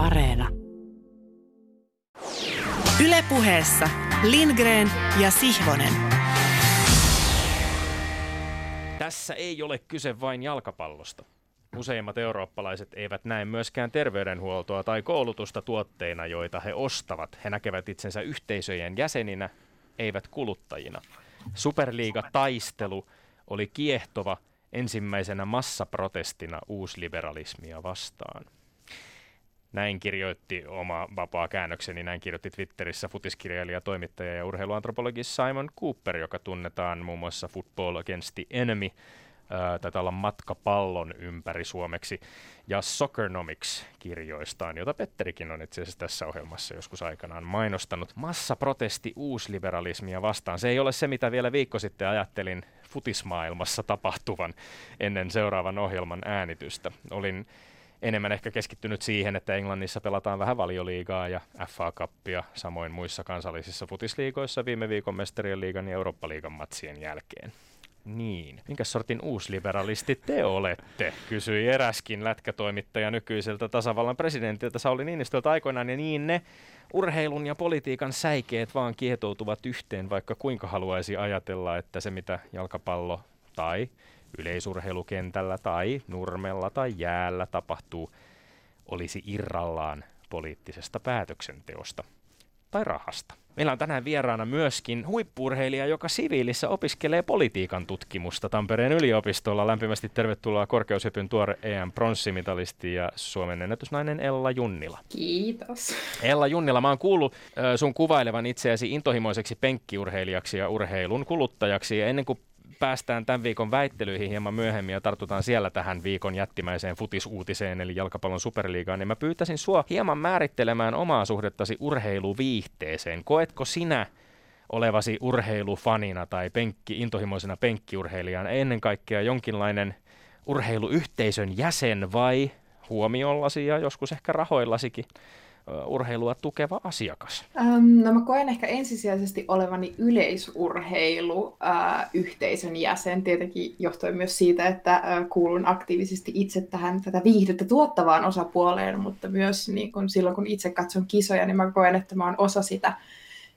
Areena. Ylepuheessa Lindgren ja Sihvonen. Tässä ei ole kyse vain jalkapallosta. Useimmat eurooppalaiset eivät näe myöskään terveydenhuoltoa tai koulutusta tuotteina, joita he ostavat. He näkevät itsensä yhteisöjen jäseninä, eivät kuluttajina. Superliiga-taistelu oli kiehtova ensimmäisenä massaprotestina uusliberalismia vastaan. Näin kirjoitti oma vapaa käännökseni, näin kirjoitti Twitterissä futiskirjailija, toimittaja ja urheiluantropologi Simon Cooper, joka tunnetaan muun muassa Football Against the Enemy, taitaa olla matkapallon ympäri suomeksi, ja Soccernomics-kirjoistaan, jota Petterikin on itse asiassa tässä ohjelmassa joskus aikanaan mainostanut. Massaprotesti uusliberalismia vastaan. Se ei ole se, mitä vielä viikko sitten ajattelin futismaailmassa tapahtuvan ennen seuraavan ohjelman äänitystä. Olin enemmän ehkä keskittynyt siihen, että Englannissa pelataan vähän valioliigaa ja FA Cupia, samoin muissa kansallisissa futisliigoissa viime viikon mestarien liigan ja Eurooppa-liigan matsien jälkeen. Niin. Minkä sortin uusliberalisti te olette? Kysyi eräskin lätkätoimittaja nykyiseltä tasavallan presidentiltä Sauli Niinistöltä aikoinaan. Ja niin ne urheilun ja politiikan säikeet vaan kietoutuvat yhteen, vaikka kuinka haluaisi ajatella, että se mitä jalkapallo tai yleisurheilukentällä tai nurmella tai jäällä tapahtuu, olisi irrallaan poliittisesta päätöksenteosta tai rahasta. Meillä on tänään vieraana myöskin huippuurheilija, joka siviilissä opiskelee politiikan tutkimusta Tampereen yliopistolla. Lämpimästi tervetuloa korkeushypyn tuore EM pronssimitalisti ja Suomen ennätysnainen Ella Junnila. Kiitos. Ella Junnila, mä oon kuullut sun kuvailevan itseäsi intohimoiseksi penkkiurheilijaksi ja urheilun kuluttajaksi. Ja ennen kuin päästään tämän viikon väittelyihin hieman myöhemmin ja tartutaan siellä tähän viikon jättimäiseen futisuutiseen eli jalkapallon superliigaan, niin mä pyytäisin sua hieman määrittelemään omaa suhdettasi urheiluviihteeseen. Koetko sinä olevasi urheilufanina tai penkki, intohimoisena penkkiurheilijana ennen kaikkea jonkinlainen urheiluyhteisön jäsen vai huomiollasi ja joskus ehkä rahoillasikin urheilua tukeva asiakas? Ähm, no mä koen ehkä ensisijaisesti olevani yleisurheilu äh, yhteisön jäsen, tietenkin johtuen myös siitä, että kuulun aktiivisesti itse tähän tätä viihdettä tuottavaan osapuoleen, mutta myös niin kun silloin kun itse katson kisoja, niin mä koen, että mä oon osa sitä.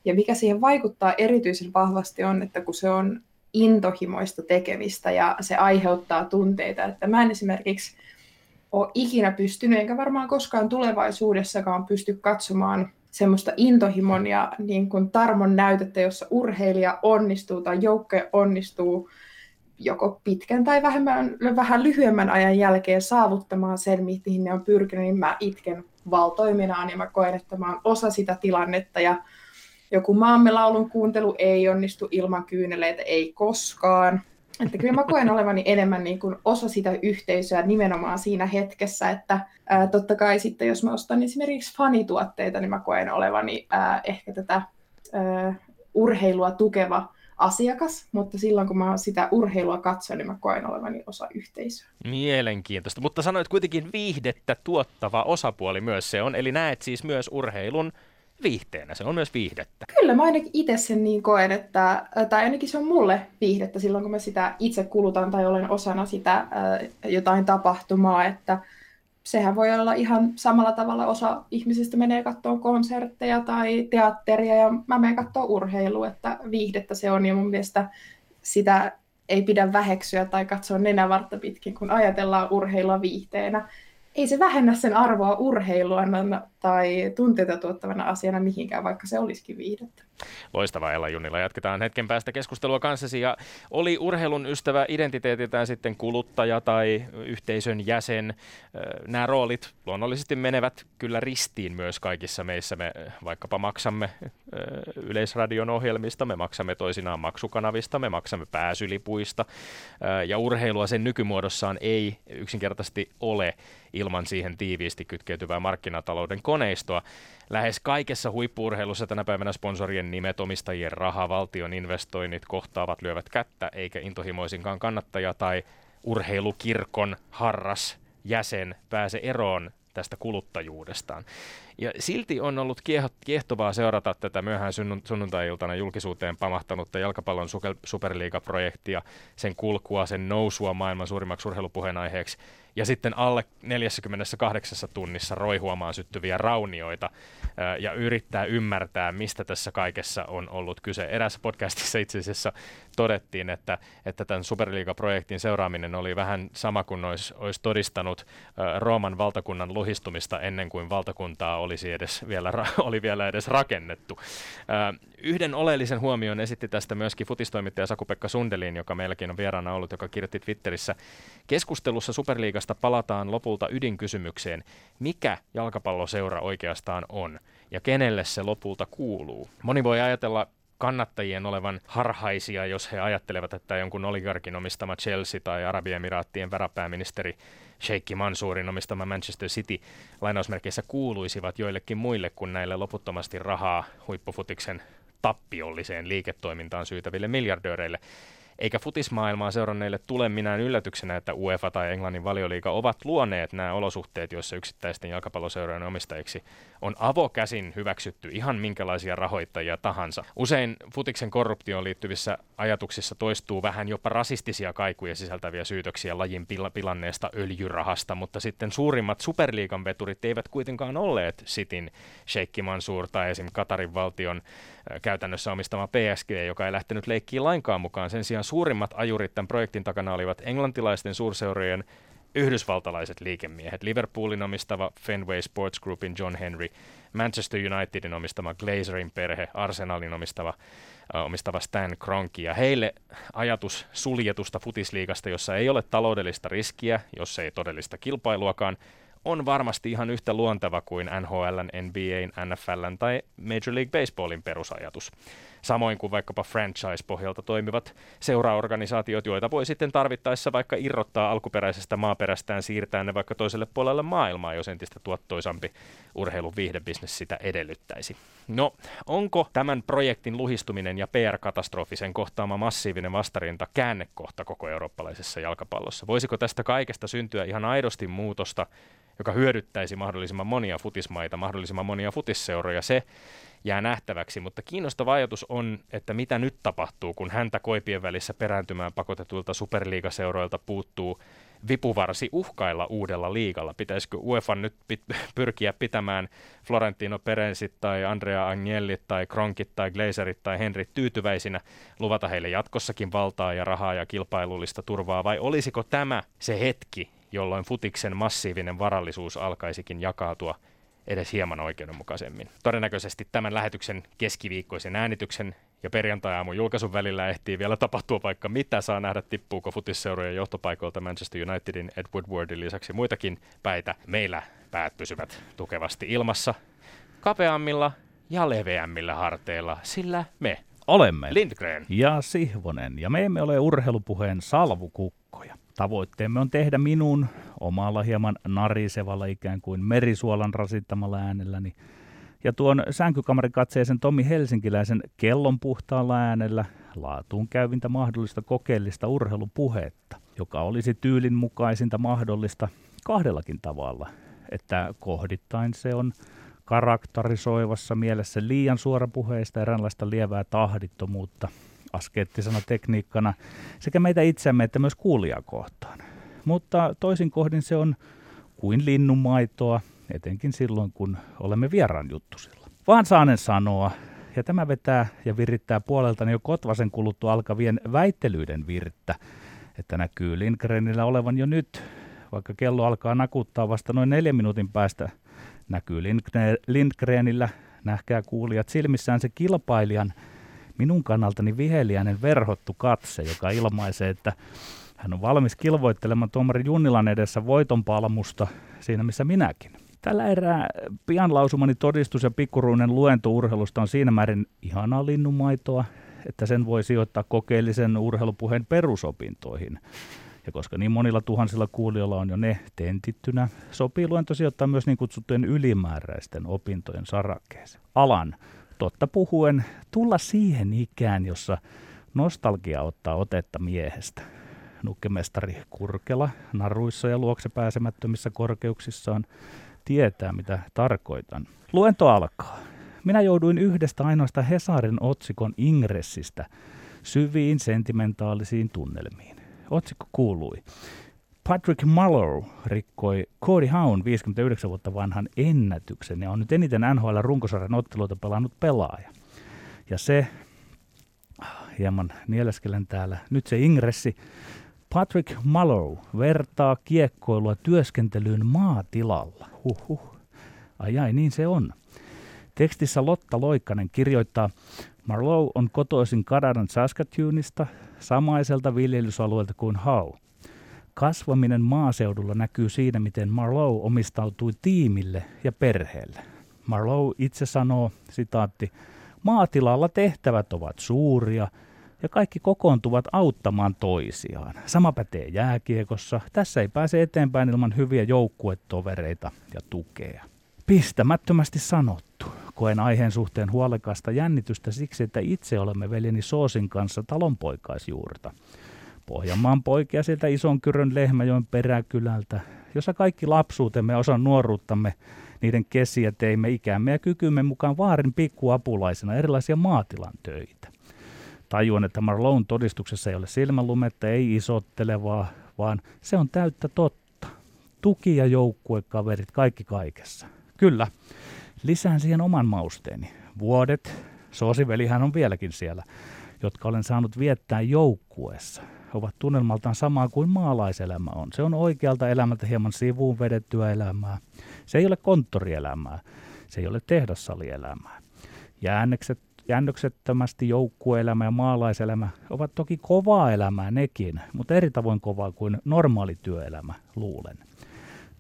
Ja mikä siihen vaikuttaa erityisen vahvasti on, että kun se on intohimoista tekemistä ja se aiheuttaa tunteita, että mä en esimerkiksi ole ikinä pystynyt, enkä varmaan koskaan tulevaisuudessakaan pysty katsomaan semmoista intohimon ja niin kuin tarmon näytettä, jossa urheilija onnistuu tai joukkue onnistuu joko pitkän tai vähemmän, vähän lyhyemmän ajan jälkeen saavuttamaan sen, mihin ne on pyrkinyt, niin mä itken valtoiminaan ja mä koen, että mä oon osa sitä tilannetta ja joku maamme laulun kuuntelu ei onnistu ilman kyyneleitä, ei koskaan. Että kyllä mä koen olevani enemmän niin kuin osa sitä yhteisöä nimenomaan siinä hetkessä, että ää, totta kai sitten jos mä ostan esimerkiksi fanituotteita, niin mä koen olevani ää, ehkä tätä ää, urheilua tukeva asiakas, mutta silloin kun mä sitä urheilua katson, niin mä koen olevani osa yhteisöä. Mielenkiintoista, mutta sanoit kuitenkin viihdettä tuottava osapuoli myös se on, eli näet siis myös urheilun viihteenä, se on myös viihdettä. Kyllä, mä ainakin itse sen niin koen, että, tai ainakin se on mulle viihdettä silloin, kun mä sitä itse kulutan tai olen osana sitä äh, jotain tapahtumaa, että sehän voi olla ihan samalla tavalla osa ihmisistä menee katsoa konsertteja tai teatteria ja mä menen katsoa urheilua, että viihdettä se on ja mun mielestä sitä ei pidä väheksyä tai katsoa nenävartta pitkin, kun ajatellaan urheilua viihteenä ei se vähennä sen arvoa urheilua tai tunteita tuottavana asiana mihinkään, vaikka se olisikin viihdettä. Loistavaa Ella Junnila. Jatketaan hetken päästä keskustelua kanssasi. Ja oli urheilun ystävä identiteetiltään sitten kuluttaja tai yhteisön jäsen. Nämä roolit luonnollisesti menevät kyllä ristiin myös kaikissa meissä. Me vaikkapa maksamme yleisradion ohjelmista, me maksamme toisinaan maksukanavista, me maksamme pääsylipuista. Ja urheilua sen nykymuodossaan ei yksinkertaisesti ole ilman siihen tiiviisti kytkeytyvää markkinatalouden koneistoa. Lähes kaikessa huippuurheilussa tänä päivänä sponsorien nimet, omistajien raha, valtion investoinnit kohtaavat, lyövät kättä, eikä intohimoisinkaan kannattaja tai urheilukirkon harras jäsen pääse eroon tästä kuluttajuudestaan. Ja silti on ollut kiehtovaa seurata tätä myöhään sunnuntai-iltana julkisuuteen pamahtanutta jalkapallon superliigaprojektia, sen kulkua, sen nousua maailman suurimmaksi urheilupuheenaiheeksi ja sitten alle 48 tunnissa roihuamaan syttyviä raunioita ja yrittää ymmärtää, mistä tässä kaikessa on ollut kyse. Erässä podcastissa itse asiassa todettiin, että, että tämän Superliiga-projektin seuraaminen oli vähän sama kuin olisi, olisi todistanut Rooman valtakunnan luhistumista ennen kuin valtakuntaa olisi edes vielä, oli vielä edes rakennettu. Yhden oleellisen huomion esitti tästä myöskin futistoimittaja Saku-Pekka Sundelin, joka meilläkin on vieraana ollut, joka kirjoitti Twitterissä. Keskustelussa Superliigasta palataan lopulta ydinkysymykseen, mikä jalkapalloseura oikeastaan on ja kenelle se lopulta kuuluu. Moni voi ajatella kannattajien olevan harhaisia, jos he ajattelevat, että jonkun oligarkin omistama Chelsea tai Arabiemiraattien varapääministeri Sheikh Mansourin omistama Manchester City lainausmerkeissä kuuluisivat joillekin muille kuin näille loputtomasti rahaa huippufutiksen tappiolliseen liiketoimintaan syytäville miljardööreille. Eikä futismaailmaa seuranneille tule minään yllätyksenä, että UEFA tai Englannin valioliiga ovat luoneet nämä olosuhteet, joissa yksittäisten jalkapalloseurojen omistajiksi on avokäsin hyväksytty ihan minkälaisia rahoittajia tahansa. Usein futiksen korruptioon liittyvissä ajatuksissa toistuu vähän jopa rasistisia kaikuja sisältäviä syytöksiä lajin pil- pilanneesta öljyrahasta, mutta sitten suurimmat superliigan veturit eivät kuitenkaan olleet Sitin Sheikh Mansour tai esim. Katarin valtion käytännössä omistama PSG, joka ei lähtenyt leikkiin lainkaan mukaan. Sen sijaan suurimmat ajurit tämän projektin takana olivat englantilaisten suurseurojen yhdysvaltalaiset liikemiehet, Liverpoolin omistava Fenway Sports Groupin John Henry, Manchester Unitedin omistama Glazerin perhe, Arsenalin omistava, äh, omistava Stan Kroenke, ja heille ajatus suljetusta futisliigasta, jossa ei ole taloudellista riskiä, jos ei todellista kilpailuakaan, on varmasti ihan yhtä luonteva kuin NHL, NBA, NFL tai Major League Baseballin perusajatus. Samoin kuin vaikkapa franchise-pohjalta toimivat seuraorganisaatiot, joita voi sitten tarvittaessa vaikka irrottaa alkuperäisestä maaperästään, siirtää ne vaikka toiselle puolelle maailmaa, jos entistä tuottoisampi urheilun viihdebisnes sitä edellyttäisi. No, onko tämän projektin luhistuminen ja PR-katastrofi sen kohtaama massiivinen vastarinta käännekohta koko eurooppalaisessa jalkapallossa? Voisiko tästä kaikesta syntyä ihan aidosti muutosta, joka hyödyttäisi mahdollisimman monia futismaita, mahdollisimman monia futisseuroja, se jää nähtäväksi. Mutta kiinnostava ajatus on, että mitä nyt tapahtuu, kun häntä koipien välissä perääntymään pakotetuilta superliigaseuroilta puuttuu vipuvarsi uhkailla uudella liigalla. Pitäisikö UEFA nyt pit- pyrkiä pitämään Florentino Perensit tai Andrea Agnellit tai Kronkit tai Glazerit tai Henrit tyytyväisinä, luvata heille jatkossakin valtaa ja rahaa ja kilpailullista turvaa, vai olisiko tämä se hetki, jolloin futiksen massiivinen varallisuus alkaisikin jakautua edes hieman oikeudenmukaisemmin. Todennäköisesti tämän lähetyksen keskiviikkoisen äänityksen ja perjantai-aamun julkaisun välillä ehtii vielä tapahtua vaikka mitä. Saa nähdä, tippuuko futisseurojen johtopaikoilta Manchester Unitedin Ed Woodwardin lisäksi muitakin päitä. Meillä päät pysyvät tukevasti ilmassa, kapeammilla ja leveämmillä harteilla, sillä me olemme Lindgren ja Sihvonen, ja me emme ole urheilupuheen salvukukkoja. Tavoitteemme on tehdä minun omalla hieman narisevalla ikään kuin merisuolan rasittamalla äänelläni. Ja tuon sänkykamarin katseisen Tomi Helsinkiläisen kellon puhtaalla äänellä laatuun käyvintä mahdollista kokeellista urheilupuhetta, joka olisi tyylin mukaisinta mahdollista kahdellakin tavalla, että kohdittain se on karakterisoivassa mielessä liian suorapuheista eräänlaista lievää tahdittomuutta – askeettisena tekniikkana sekä meitä itseämme että myös kuulijaa kohtaan. Mutta toisin kohdin se on kuin linnunmaitoa, etenkin silloin kun olemme vieraan juttusilla. Vaan saanen sanoa, ja tämä vetää ja virittää puoleltani jo Kotvasen kuluttua alkavien väittelyiden virttä, että näkyy Lindgrenillä olevan jo nyt, vaikka kello alkaa nakuttaa vasta noin neljän minuutin päästä, näkyy Lindgrenillä, nähkää kuulijat silmissään se kilpailijan – minun kannaltani viheliäinen verhottu katse, joka ilmaisee, että hän on valmis kilvoittelemaan tuomari Junnilan edessä voitonpalmusta siinä missä minäkin. Tällä erää pian lausumani todistus ja pikkuruinen luento urheilusta on siinä määrin ihanaa linnumaitoa, että sen voi sijoittaa kokeellisen urheilupuheen perusopintoihin. Ja koska niin monilla tuhansilla kuulijoilla on jo ne tentittynä, sopii luento sijoittaa myös niin kutsuttujen ylimääräisten opintojen sarakkeeseen. Alan totta puhuen tulla siihen ikään, jossa nostalgia ottaa otetta miehestä. Nukkemestari Kurkela naruissa ja luokse pääsemättömissä korkeuksissaan tietää, mitä tarkoitan. Luento alkaa. Minä jouduin yhdestä ainoasta Hesarin otsikon ingressistä syviin sentimentaalisiin tunnelmiin. Otsikko kuului. Patrick Muller rikkoi Cody Haun 59 vuotta vanhan ennätyksen ja on nyt eniten NHL runkosarjan otteluita pelannut pelaaja. Ja se, hieman nieleskelen täällä, nyt se ingressi, Patrick Muller vertaa kiekkoilua työskentelyyn maatilalla. Huhhuh. Ai ai, niin se on. Tekstissä Lotta Loikkanen kirjoittaa, Marlowe on kotoisin Kanadan Saskatoonista, samaiselta viljelysalueelta kuin Howe. Kasvaminen maaseudulla näkyy siinä, miten Marlowe omistautui tiimille ja perheelle. Marlowe itse sanoo, sitaatti, maatilalla tehtävät ovat suuria ja kaikki kokoontuvat auttamaan toisiaan. Sama pätee jääkiekossa. Tässä ei pääse eteenpäin ilman hyviä joukkuetovereita ja tukea. Pistämättömästi sanottu. Koen aiheen suhteen huolekasta jännitystä siksi, että itse olemme veljeni Soosin kanssa talonpoikaisjuurta. Pohjanmaan poikia sieltä ison kyrön Lehmäjoen peräkylältä, jossa kaikki lapsuutemme ja osan nuoruuttamme niiden kesiä teimme ikämme ja kykymme mukaan vaarin pikkuapulaisena erilaisia maatilan töitä. Tajuan, että Marlon todistuksessa ei ole silmänlumetta, ei isottelevaa, vaan se on täyttä totta. Tuki ja joukkuekaverit, kaikki kaikessa. Kyllä, lisään siihen oman mausteeni. Vuodet, soosivelihän on vieläkin siellä, jotka olen saanut viettää joukkueessa ovat tunnelmaltaan samaa kuin maalaiselämä on. Se on oikealta elämältä hieman sivuun vedettyä elämää. Se ei ole konttorielämää. Se ei ole tehdassalielämää. Jäännökset, jäännöksettömästi joukkueelämä ja maalaiselämä ovat toki kovaa elämää nekin, mutta eri tavoin kovaa kuin normaali työelämä, luulen.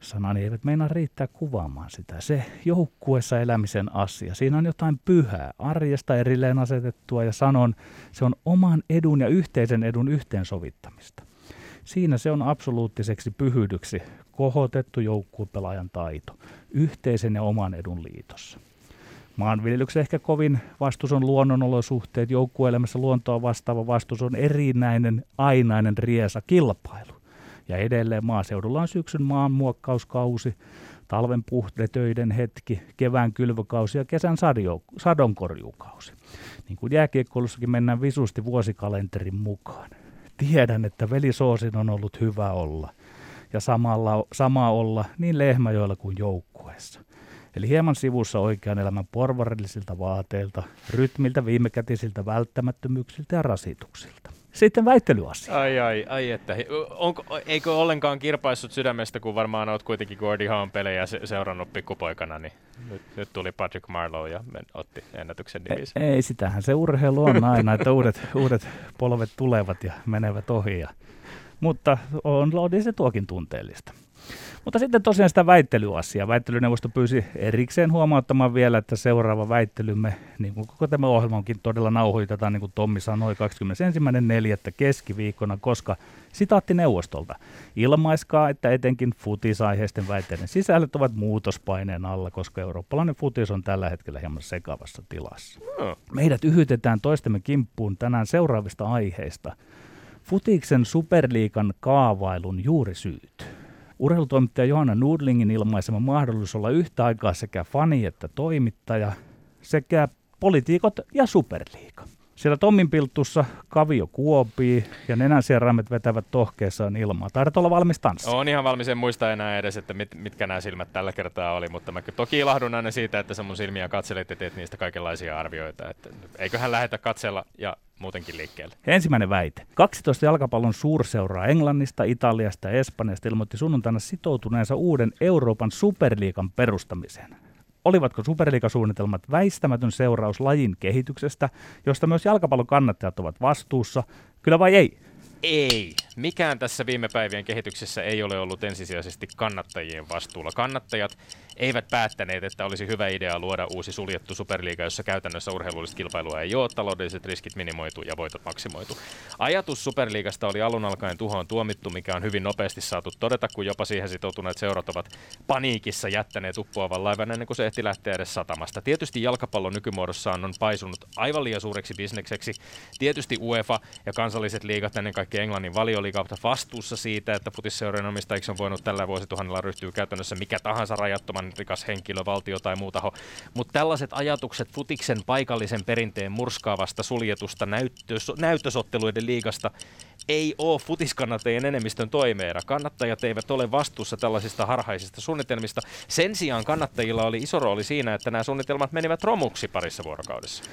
Sanani eivät meinaa riittää kuvaamaan sitä. Se joukkuessa elämisen asia. Siinä on jotain pyhää, arjesta erilleen asetettua ja sanon, se on oman edun ja yhteisen edun yhteensovittamista. Siinä se on absoluuttiseksi pyhyydyksi kohotettu joukkuepelaajan taito, yhteisen ja oman edun liitossa. Maanviljelyksen ehkä kovin vastus on luonnonolosuhteet, joukkueelämässä luontoa vastaava vastus on erinäinen, ainainen riesa, kilpailu. Ja edelleen maaseudulla on syksyn maanmuokkauskausi, talven puhdetöiden hetki, kevään kylvökausi ja kesän sadonkorjuukausi. Niin kuin jääkiekkoilussakin mennään visusti vuosikalenterin mukaan. Tiedän, että velisoosin on ollut hyvä olla ja samalla, sama olla niin Lehmäjoella kuin joukkueessa. Eli hieman sivussa oikean elämän porvarillisilta vaateilta, rytmiltä, viimekätisiltä välttämättömyyksiltä ja rasituksilta. Sitten väittelyasia. Ai ai, ai että. Onko, eikö ollenkaan kirpaissut sydämestä, kun varmaan olet kuitenkin Gordy Hawn pelejä se, seurannut pikkupoikana, niin nyt, nyt tuli Patrick Marlowe ja otti ennätyksen nimissä. Ei, ei, sitähän se urheilu on aina, että uudet, uudet polvet tulevat ja menevät ohi. Ja, mutta on, on se tuokin tunteellista. Mutta sitten tosiaan sitä väittelyasiaa. Väittelyneuvosto pyysi erikseen huomauttamaan vielä, että seuraava väittelymme, niin kuin koko tämä ohjelma onkin todella nauhoitetaan, niin kuin Tommi sanoi, 21.4. keskiviikkona, koska sitaatti neuvostolta. Ilmaiskaa, että etenkin futisaiheisten väitteiden sisällöt ovat muutospaineen alla, koska eurooppalainen futis on tällä hetkellä hieman sekavassa tilassa. Meidät yhytetään toistemme kimppuun tänään seuraavista aiheista. Futiksen superliikan kaavailun juurisyyt Urheilutoimittaja Johanna Nudlingin ilmaisema mahdollisuus olla yhtä aikaa sekä fani että toimittaja sekä poliitikot ja superliiga. Siellä Tommin piltussa kavio kuopii ja nenänsieraimet vetävät tohkeessaan ilmaa. Taidat olla valmis tanssia. On ihan valmis, en muista enää edes, että mit, mitkä nämä silmät tällä kertaa oli, mutta mä toki ilahdun aina siitä, että sä mun silmiä katselet ja teet niistä kaikenlaisia arvioita. Että eiköhän lähetä katsella ja muutenkin liikkeelle. Ensimmäinen väite. 12 jalkapallon suurseuraa Englannista, Italiasta ja Espanjasta ilmoitti sunnuntaina sitoutuneensa uuden Euroopan superliikan perustamiseen. Olivatko superliikasuunnitelmat väistämätön seuraus lajin kehityksestä, josta myös jalkapallon kannattajat ovat vastuussa? Kyllä vai ei? Ei. Mikään tässä viime päivien kehityksessä ei ole ollut ensisijaisesti kannattajien vastuulla. Kannattajat eivät päättäneet, että olisi hyvä idea luoda uusi suljettu superliiga, jossa käytännössä urheilullista kilpailua ei ole, taloudelliset riskit minimoitu ja voitot maksimoitu. Ajatus superliigasta oli alun alkaen tuhoon tuomittu, mikä on hyvin nopeasti saatu todeta, kun jopa siihen sitoutuneet seurat ovat paniikissa jättäneet uppoavan laivan ennen kuin se ehti lähteä edes satamasta. Tietysti jalkapallo nykymuodossaan on paisunut aivan liian suureksi bisnekseksi. Tietysti UEFA ja kansalliset liigat, ennen kaikkea Englannin valio valioliiga vastuussa siitä, että futisseurojen omistajiksi on voinut tällä vuosituhannella ryhtyä käytännössä mikä tahansa rajattoman rikas henkilö, valtio tai muu taho. Mutta tällaiset ajatukset futiksen paikallisen perinteen murskaavasta suljetusta näyttös, näytösotteluiden liigasta ei ole futiskannattajien enemmistön toimeera. Kannattajat eivät ole vastuussa tällaisista harhaisista suunnitelmista. Sen sijaan kannattajilla oli iso rooli siinä, että nämä suunnitelmat menivät romuksi parissa vuorokaudessa.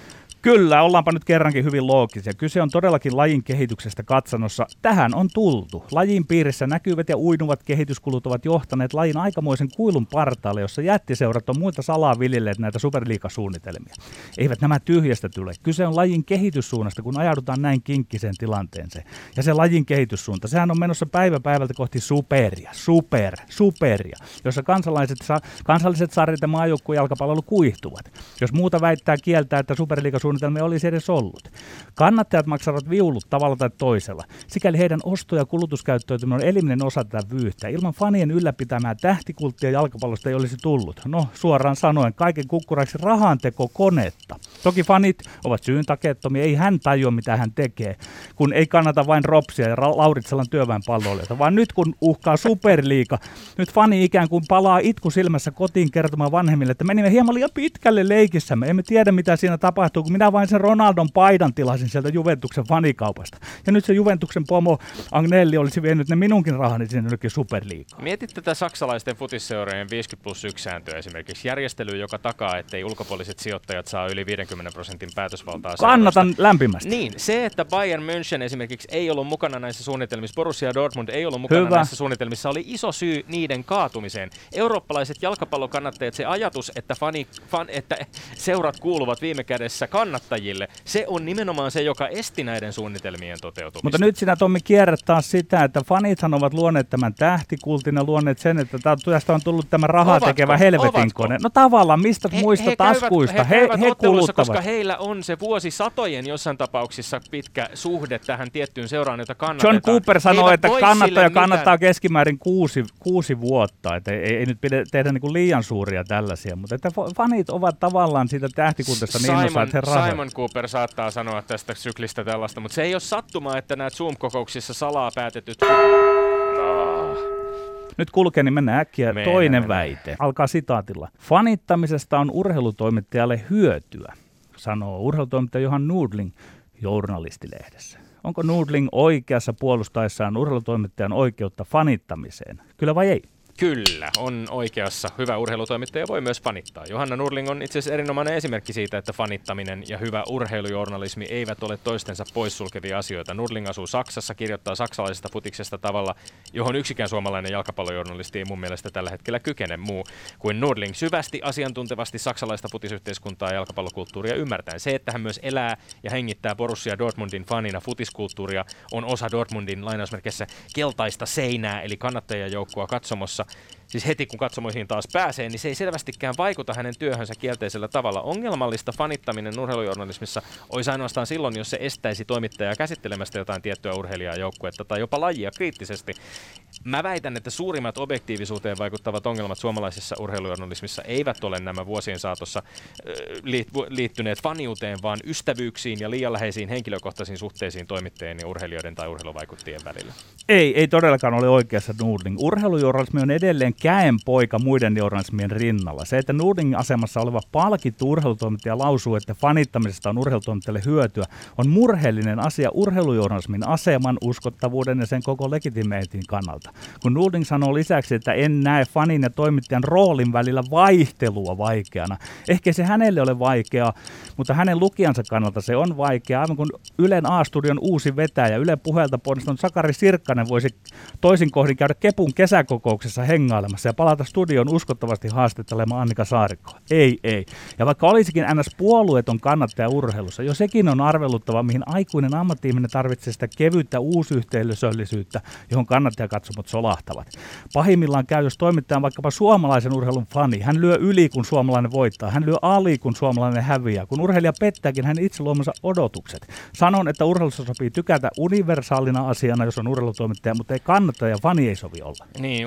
Kyllä, ollaanpa nyt kerrankin hyvin loogisia. Kyse on todellakin lajin kehityksestä katsannossa. Tähän on tultu. Lajin piirissä näkyvät ja uinuvat kehityskulut ovat johtaneet lajin aikamoisen kuilun partaalle, jossa jättiseurat on muita salaa viljelleet näitä superliikasuunnitelmia. Eivät nämä tyhjästä tule. Kyse on lajin kehityssuunnasta, kun ajaudutaan näin kinkkiseen tilanteeseen. Ja se lajin kehityssuunta, sehän on menossa päivä päivältä kohti superia, super, superia, jossa kansalaiset, kansalliset sarjat ja maajoukkuejalkapallo kuihtuvat. Jos muuta väittää kieltää, että superliikasuunnitelmia olisi edes ollut. Kannattajat maksavat viulut tavalla tai toisella. Sikäli heidän osto- ja kulutuskäyttäytyminen on eliminen osa tätä vyyhtä. Ilman fanien ylläpitämää tähtikulttia jalkapallosta ei olisi tullut. No, suoraan sanoen, kaiken kukkuraksi rahanteko konetta. Toki fanit ovat syyntakeettomia, ei hän tajua mitä hän tekee, kun ei kannata vain Ropsia ja Lauritsalan työväen palloilijoita, vaan nyt kun uhkaa superliika, nyt fani ikään kuin palaa itku silmässä kotiin kertomaan vanhemmille, että menimme hieman liian pitkälle leikissämme, emme tiedä mitä siinä tapahtuu, kun minä vain sen Ronaldon paidan tilasin sieltä Juventuksen fanikaupasta. Ja nyt se Juventuksen pomo Agnelli olisi vienyt ne minunkin rahani sinne nytkin superliikaan. Mietit tätä saksalaisten futisseurojen 50 plus 1 sääntöä esimerkiksi. Järjestely, joka takaa, ettei ulkopuoliset sijoittajat saa yli 50 prosentin päätösvaltaa. Kannatan seuroista. lämpimästi. Niin, se, että Bayern München esimerkiksi ei ollut mukana näissä suunnitelmissa, Borussia Dortmund ei ollut mukana Hyvä. näissä suunnitelmissa, oli iso syy niiden kaatumiseen. Eurooppalaiset jalkapallokannattajat, se ajatus, että, fani, fan, että seurat kuuluvat viime kädessä kannattajille, se on nimenomaan se, joka esti näiden suunnitelmien toteutumista. Mutta nyt sinä Tommi kierrät taas sitä, että fanithan ovat luoneet tämän tähtikultin ja luoneet sen, että tästä on tullut tämä rahaa ovatko, tekevä helvetin ovatko? kone. No tavallaan, mistä he, muista he taskuista? Käyvät, he, he, he kuluttavat. Koska heillä on se vuosisatojen jossain tapauksissa pitkä suhde tähän tiettyyn seuraan, jota kannatetaan. John Cooper sanoi, että kannattaja kannattaa mitään. keskimäärin kuusi, kuusi vuotta. Että ei, ei nyt pidä tehdä niin kuin liian suuria tällaisia, mutta että fanit ovat tavallaan siitä tähtikuntesta niin innossa, että he Simon Cooper saattaa sanoa tästä syklistä tällaista, mutta se ei ole sattumaa, että nämä Zoom-kokouksissa salaa päätetyt... No. Nyt kulkee, niin mennään äkkiä. Mennään, Toinen mennään. väite. Alkaa sitaatilla. Fanittamisesta on urheilutoimittajalle hyötyä, sanoo urheilutoimittaja Johan Nudling journalistilehdessä. Onko Nudling oikeassa puolustaessaan urheilutoimittajan oikeutta fanittamiseen? Kyllä vai ei? Kyllä, on oikeassa. Hyvä urheilutoimittaja voi myös fanittaa. Johanna Nurling on itse asiassa erinomainen esimerkki siitä, että fanittaminen ja hyvä urheilujournalismi eivät ole toistensa poissulkevia asioita. Nurling asuu Saksassa, kirjoittaa saksalaisesta futiksesta tavalla, johon yksikään suomalainen jalkapallojournalisti ei mun mielestä tällä hetkellä kykene muu kuin Nurling. Syvästi asiantuntevasti saksalaista futisyhteiskuntaa ja jalkapallokulttuuria ymmärtäen. Se, että hän myös elää ja hengittää Borussia Dortmundin fanina futiskulttuuria, on osa Dortmundin lainausmerkeissä keltaista seinää, eli kannattajajoukkoa katsomossa siis heti kun katsomoihin taas pääsee, niin se ei selvästikään vaikuta hänen työhönsä kielteisellä tavalla. Ongelmallista fanittaminen urheilujournalismissa olisi ainoastaan silloin, jos se estäisi toimittajaa käsittelemästä jotain tiettyä urheilijaa joukkuetta tai jopa lajia kriittisesti. Mä väitän, että suurimmat objektiivisuuteen vaikuttavat ongelmat suomalaisessa urheilujournalismissa eivät ole nämä vuosien saatossa liittyneet faniuteen, vaan ystävyyksiin ja liian läheisiin henkilökohtaisiin suhteisiin toimittajien ja urheilijoiden tai urheiluvaikuttien välillä. Ei, ei todellakaan ole oikeassa Nordling. Urheilujournalismi on edelleen poika muiden journalismien rinnalla. Se, että Nordingin asemassa oleva palkittu urheilutoimittaja lausuu, että fanittamisesta on urheilutoimittajalle hyötyä, on murheellinen asia urheilujournalismin aseman, uskottavuuden ja sen koko legitimeetin kannalta. Kun Nording sanoo lisäksi, että en näe fanin ja toimittajan roolin välillä vaihtelua vaikeana. Ehkä se hänelle ole vaikeaa, mutta hänen lukijansa kannalta se on vaikeaa. Aivan kun Ylen A-studion uusi vetäjä, Yle puheelta ponnistunut Sakari Sirkkanen voisi toisin kohdin käydä Kepun kesäkokouksessa hengailemassa ja palata studion uskottavasti haastattelemaan Annika Saarikkoa. Ei, ei. Ja vaikka olisikin ns. puolueeton kannattaja urheilussa, jo sekin on arveluttava, mihin aikuinen ammattiiminen tarvitsee sitä kevyttä uusyhteisöllisyyttä, johon kannattajakatsomot kasvot solahtavat. Pahimmillaan käy, jos toimittaja on vaikkapa suomalaisen urheilun fani. Hän lyö yli, kun suomalainen voittaa. Hän lyö ali, kun suomalainen häviää. Kun urheilija pettääkin hän itse luomansa odotukset. Sanon, että urheilussa sopii tykätä universaalina asiana, jos on urheilutoimittaja, mutta ei kannata ja fani ei sovi olla. Niin,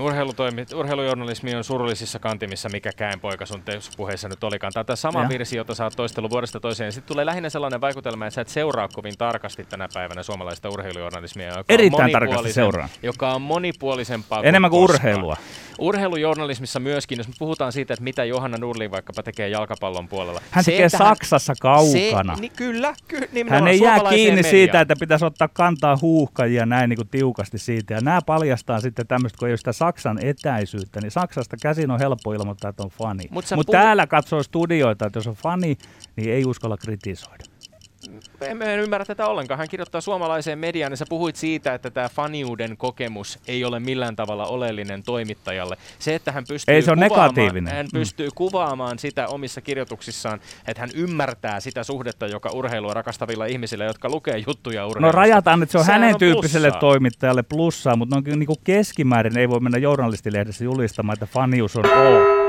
urheilujournalismi on surullisissa kantimissa, mikä poika sun puheessa nyt olikaan. Tämä sama ja. virsi, jota sä oot toistellut vuodesta toiseen. Sitten tulee lähinnä sellainen vaikutelma, että sä et seuraa kovin tarkasti tänä päivänä suomalaista urheilujournalismia. Joka Erittäin tarkasti seuraan. Joka on monipuolisempaa Enemmän kuin, kuin urheilua. Urheilujournalismissa myöskin, jos me puhutaan siitä, että mitä Johanna Nurlin vaikkapa tekee jalkapallon puolella. Hän se, tekee Saksassa kaukana. Se, niin kyllä, ky, Hän ei jää kiinni mediaan. siitä, että pitäisi ottaa kantaa huuhkajia näin niin kuin tiukasti siitä. Ja nämä paljastaa sitten tämmöistä, kun ei ole sitä Saksan etäisyyttä, niin Saksasta käsin on helppo ilmoittaa, että on fani. Mutta Mut puh- täällä katsoo studioita, että jos on fani, niin ei uskalla kritisoida emme ymmärrä tätä ollenkaan. Hän kirjoittaa suomalaiseen mediaan ja sä puhuit siitä, että tämä faniuden kokemus ei ole millään tavalla oleellinen toimittajalle. Se, että hän pystyy, ei, se on negatiivinen. Hän pystyy mm. kuvaamaan sitä omissa kirjoituksissaan, että hän ymmärtää sitä suhdetta, joka urheilua rakastavilla ihmisillä, jotka lukee juttuja urheilusta. No rajataan, että se on Sehän hänen on tyyppiselle plussaa. toimittajalle plussaa, mutta no, niin kuin keskimäärin ei voi mennä journalistilehdessä julistamaan, että fanius on O.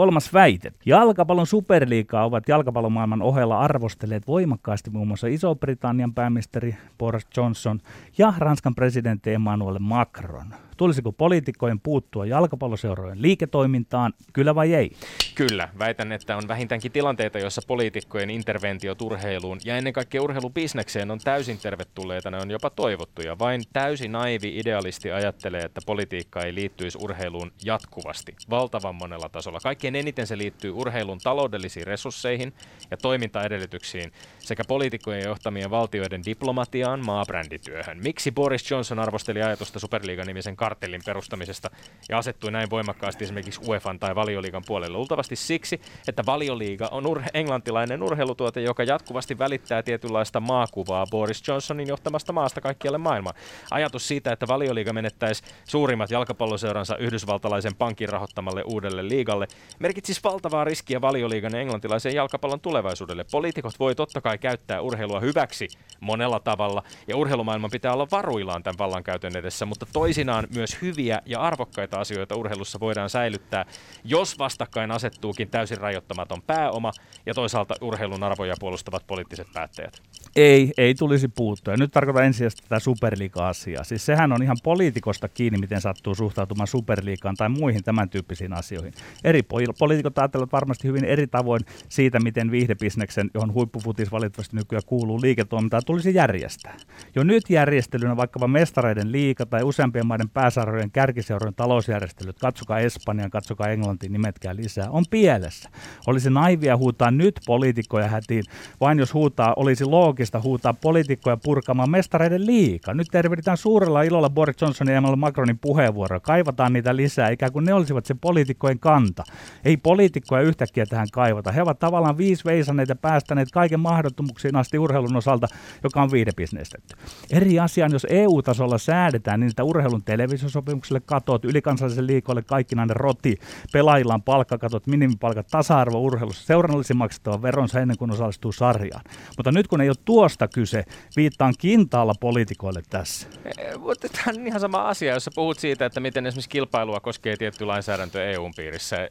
Kolmas väite. Jalkapallon superliikaa ovat jalkapallomaailman ohella arvostelleet voimakkaasti muun muassa Iso-Britannian pääministeri Boris Johnson ja Ranskan presidentti Emmanuel Macron. Tulisiko poliitikkojen puuttua jalkapalloseurojen liiketoimintaan, kyllä vai ei? Kyllä. Väitän, että on vähintäänkin tilanteita, joissa poliitikkojen interventio urheiluun ja ennen kaikkea urheilubisnekseen on täysin tervetulleita, ne on jopa toivottuja. Vain täysin naivi idealisti ajattelee, että politiikka ei liittyisi urheiluun jatkuvasti, valtavan monella tasolla. Kaikkein eniten se liittyy urheilun taloudellisiin resursseihin ja toimintaedellytyksiin sekä poliitikkojen johtamien valtioiden diplomatiaan, maabrändityöhön. Miksi Boris Johnson arvosteli ajatusta Superliigan-nimisen kartellin perustamisesta ja asettui näin voimakkaasti esimerkiksi UEFan tai valioliigan puolelle. Luultavasti siksi, että valioliiga on ur- englantilainen urheilutuote, joka jatkuvasti välittää tietynlaista maakuvaa Boris Johnsonin johtamasta maasta kaikkialle maailmaan. Ajatus siitä, että valioliiga menettäisi suurimmat jalkapalloseuransa yhdysvaltalaisen pankin rahoittamalle uudelle liigalle, merkitsisi valtavaa riskiä valioliigan englantilaisen jalkapallon tulevaisuudelle. Poliitikot voi totta kai käyttää urheilua hyväksi monella tavalla, ja urheilumaailman pitää olla varuillaan tämän vallankäytön edessä, mutta toisinaan myös hyviä ja arvokkaita asioita urheilussa voidaan säilyttää, jos vastakkain asettuukin täysin rajoittamaton pääoma ja toisaalta urheilun arvoja puolustavat poliittiset päättäjät. Ei, ei tulisi puuttua. Ja nyt tarkoitan ensisijaisesti tätä superliiga-asiaa. Siis sehän on ihan poliitikosta kiinni, miten sattuu suhtautumaan superliikaan tai muihin tämän tyyppisiin asioihin. Eri poliitikot ajattelevat varmasti hyvin eri tavoin siitä, miten viihdebisneksen, johon huippufutis valitettavasti nykyään kuuluu liiketoimintaa, tulisi järjestää. Jo nyt järjestelynä vaikkapa mestareiden liika tai useampien maiden pääsarjojen kärkiseurojen talousjärjestelyt, katsokaa Espanjan, katsokaa Englantiin, nimetkää lisää, on pielessä. Olisi naivia huutaa nyt poliitikkoja hätiin, vain jos huutaa, olisi loogista huutaa poliitikkoja purkamaan mestareiden liika. Nyt tervehditään suurella ilolla Boris Johnsonin ja Emmanuel Macronin puheenvuoroa. Kaivataan niitä lisää, ikään kuin ne olisivat se poliitikkojen kanta. Ei poliitikkoja yhtäkkiä tähän kaivata. He ovat tavallaan viisi veisaneet ja päästäneet kaiken mahdottomuuksiin asti urheilun osalta, joka on viidebisnestetty. Eri asian, jos EU-tasolla säädetään, niin että urheilun televisiosopimukselle katot, ylikansalliselle liikoille kaikki näiden roti, pelaajilla on palkkakatot, minimipalkat, tasa-arvo urheilussa, seurannallisesti maksettava veronsa ennen kuin osallistuu sarjaan. Mutta nyt kun ei ole tuosta kyse, viittaan kintaalla poliitikoille tässä. Mutta tämä on ihan sama asia, jos puhut siitä, että miten esimerkiksi kilpailua koskee tietty lainsäädäntö EUn piirissä,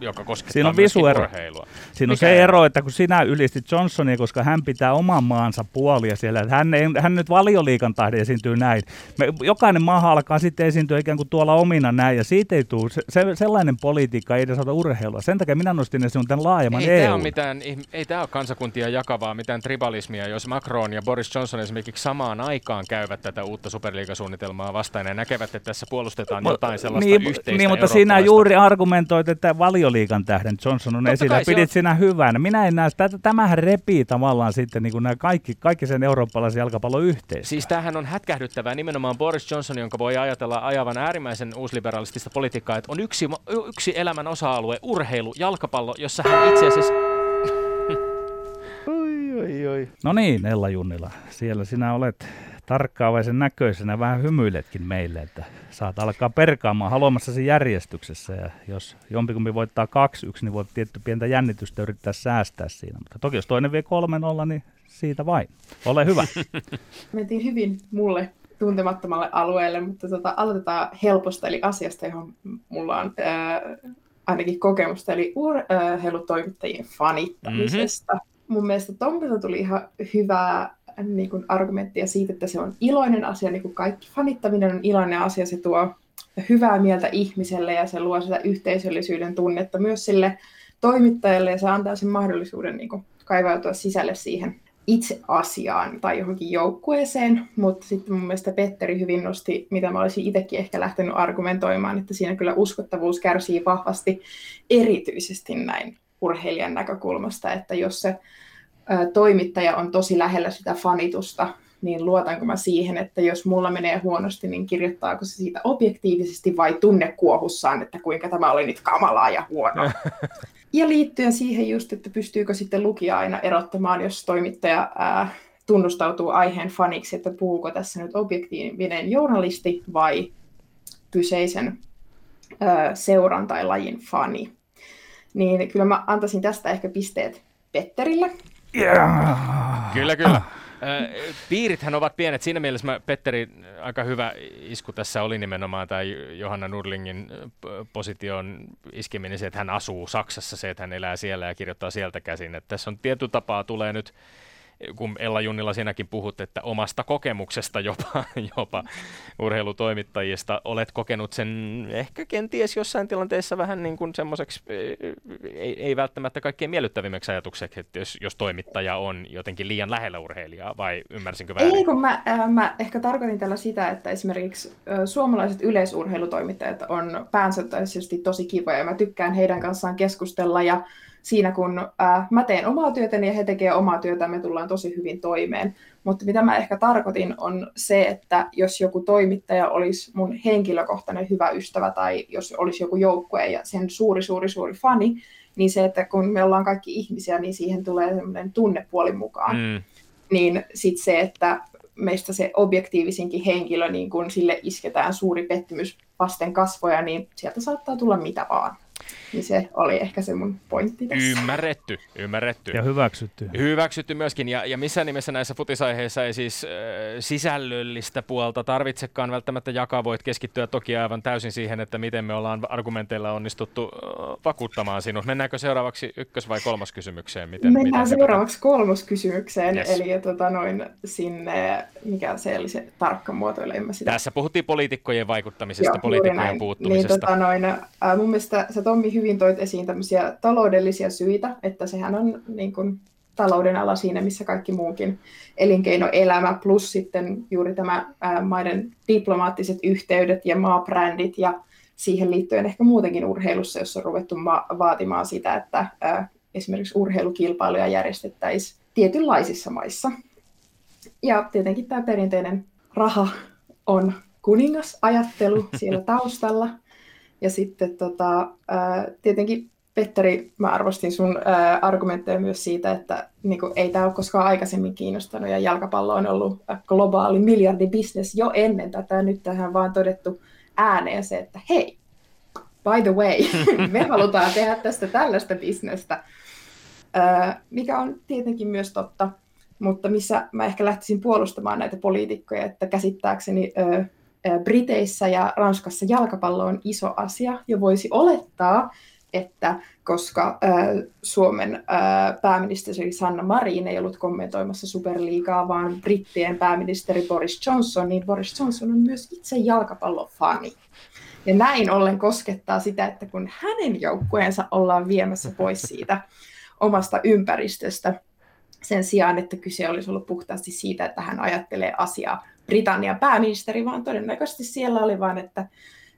joka koskettaa Siinä on visuero. urheilua. Siinä on Mikä se ero, että kun sinä ylistit Johnsonia, koska hän pitää oman maansa puolia siellä, että hän, ei, hän nyt valioliikan tahde esiintyy näin. Me, jokainen maa alkaa sitten esiintyä ikään kuin tuolla omina näin, ja siitä ei tule, se, se, sellainen politiikka ei edes ota urheilua. Sen takia minä nostin esiin tämän laajemman ei EU. Tämä mitään, ei tämä ole kansakuntia jakavaa, mitään tribalismia, jos Macron ja Boris Johnson esimerkiksi samaan aikaan käyvät tätä uutta superliigasuunnitelmaa vastaan ja näkevät, että tässä puolustetaan jotain sellaista niin, yhteistä Niin, mutta sinä juuri argumentoit, että valioliikan tähden Johnson on Totta esillä. Pidit on... sinä hyvänä. Minä en näe sitä. Tämähän repii tavallaan sitten niin kuin nämä kaikki, kaikki sen eurooppalaisen jalkapallon yhteistä. Siis tämähän on hätkähdyttävää nimenomaan Boris Johnson, jonka voi ajatella ajavan äärimmäisen uusliberalistista politiikkaa, että on yksi, yksi elämän osa-alue, urheilu, jalkapallo, jossa hän itse asiassa... oi, oi, oi. No niin, Ella Junnila, siellä sinä olet tarkkaavaisen näköisenä vähän hymyiletkin meille, että saat alkaa perkaamaan haluamassasi järjestyksessä. Ja jos jompikumpi voittaa 2-1, niin voit tietty pientä jännitystä yrittää säästää siinä. Mutta toki jos toinen vie 3-0, niin siitä vain. Ole hyvä. Mentiin hyvin mulle tuntemattomalle alueelle, mutta tota, aloitetaan helposta, eli asiasta, johon mulla on ää, ainakin kokemusta, eli urheilutoimittajien fanittamisesta. Mm-hmm. Mun mielestä Tompilta tuli ihan hyvää niin kuin argumenttia siitä, että se on iloinen asia, niin kuin kaikki fanittaminen on iloinen asia, se tuo hyvää mieltä ihmiselle ja se luo sitä yhteisöllisyyden tunnetta myös sille toimittajalle ja se antaa sen mahdollisuuden niin kuin, kaivautua sisälle siihen itse asiaan tai johonkin joukkueeseen, mutta sitten mun mielestä Petteri hyvin nosti, mitä mä olisin itsekin ehkä lähtenyt argumentoimaan, että siinä kyllä uskottavuus kärsii vahvasti erityisesti näin urheilijan näkökulmasta, että jos se toimittaja on tosi lähellä sitä fanitusta, niin luotanko mä siihen, että jos mulla menee huonosti, niin kirjoittaako se siitä objektiivisesti vai tunnekuohussaan, että kuinka tämä oli nyt kamalaa ja huono. Ja liittyen siihen just, että pystyykö sitten lukija aina erottamaan, jos toimittaja ää, tunnustautuu aiheen faniksi, että puhuuko tässä nyt objektiivinen journalisti vai kyseisen ää, seuran tai lajin fani. Niin kyllä mä antaisin tästä ehkä pisteet Petterille. Yeah. Kyllä, kyllä. Piirithän ovat pienet. Siinä mielessä mä, Petteri, aika hyvä isku tässä oli nimenomaan tämä Johanna Nurlingin position iskeminen, se, että hän asuu Saksassa, se, että hän elää siellä ja kirjoittaa sieltä käsin. Että tässä on tietty tapaa tulee nyt kun Ella Junnilla siinäkin puhut, että omasta kokemuksesta jopa, jopa urheilutoimittajista olet kokenut sen ehkä kenties jossain tilanteessa vähän niin kuin semmoiseksi, ei, ei välttämättä kaikkein miellyttävimmäksi ajatukseksi, että jos, jos toimittaja on jotenkin liian lähellä urheilijaa, vai ymmärsinkö väärin? Ei, kun mä, äh, mä ehkä tarkoitin tällä sitä, että esimerkiksi äh, suomalaiset yleisurheilutoimittajat on päänsätöisesti tosi kivoja, ja mä tykkään heidän kanssaan keskustella, ja siinä, kun äh, mä teen omaa työtäni ja he tekevät omaa työtä, me tullaan tosi hyvin toimeen. Mutta mitä mä ehkä tarkoitin on se, että jos joku toimittaja olisi mun henkilökohtainen hyvä ystävä tai jos olisi joku joukkue ja sen suuri, suuri, suuri fani, niin se, että kun me ollaan kaikki ihmisiä, niin siihen tulee semmoinen tunnepuoli mukaan. Mm. Niin sitten se, että meistä se objektiivisinkin henkilö, niin kun sille isketään suuri pettymys vasten kasvoja, niin sieltä saattaa tulla mitä vaan. Niin se oli ehkä se mun pointti tässä. Ymmärretty, ymmärretty. Ja hyväksytty. Hyväksytty myöskin, ja, ja missään nimessä näissä futisaiheissa ei siis äh, sisällöllistä puolta tarvitsekaan välttämättä jakaa. Voit keskittyä toki aivan täysin siihen, että miten me ollaan argumenteilla onnistuttu äh, vakuuttamaan sinut. Mennäänkö seuraavaksi ykkös- vai kolmas kysymykseen? Miten, Mennään miten seuraavaksi kolmas kysymykseen, yes. eli tota, noin sinne, mikä se oli se tarkka muotoilu, en mä sitä. Tässä puhuttiin poliitikkojen vaikuttamisesta, Joo, poliitikkojen niin, puuttumisesta. Niin, tota, noin, äh, mun mielestä se Tommi hyvin toit esiin tämmöisiä taloudellisia syitä, että sehän on niin kuin, talouden ala siinä, missä kaikki muukin elinkeinoelämä, plus sitten juuri tämä ää, maiden diplomaattiset yhteydet ja maabrändit ja siihen liittyen ehkä muutenkin urheilussa, jossa on ruvettu ma- vaatimaan sitä, että ää, esimerkiksi urheilukilpailuja järjestettäisiin tietynlaisissa maissa. Ja tietenkin tämä perinteinen raha on kuningasajattelu siellä taustalla. Ja sitten tota, tietenkin Petteri, mä arvostin sun argumentteja myös siitä, että niin kuin, ei tämä ole koskaan aikaisemmin kiinnostanut ja jalkapallo on ollut globaali miljardibisnes jo ennen tätä. Nyt tähän vaan todettu ääneen se, että hei, by the way, me halutaan tehdä tästä tällaista bisnestä, mikä on tietenkin myös totta, mutta missä mä ehkä lähtisin puolustamaan näitä poliitikkoja, että käsittääkseni ää, Briteissä ja Ranskassa jalkapallo on iso asia, ja voisi olettaa, että koska Suomen pääministeri Sanna Marin ei ollut kommentoimassa Superliigaa, vaan brittien pääministeri Boris Johnson, niin Boris Johnson on myös itse jalkapallofani. Ja näin ollen koskettaa sitä, että kun hänen joukkueensa ollaan viemässä pois siitä omasta ympäristöstä, sen sijaan, että kyse olisi ollut puhtaasti siitä, että hän ajattelee asiaa Britannian pääministeri, vaan todennäköisesti siellä oli vain, että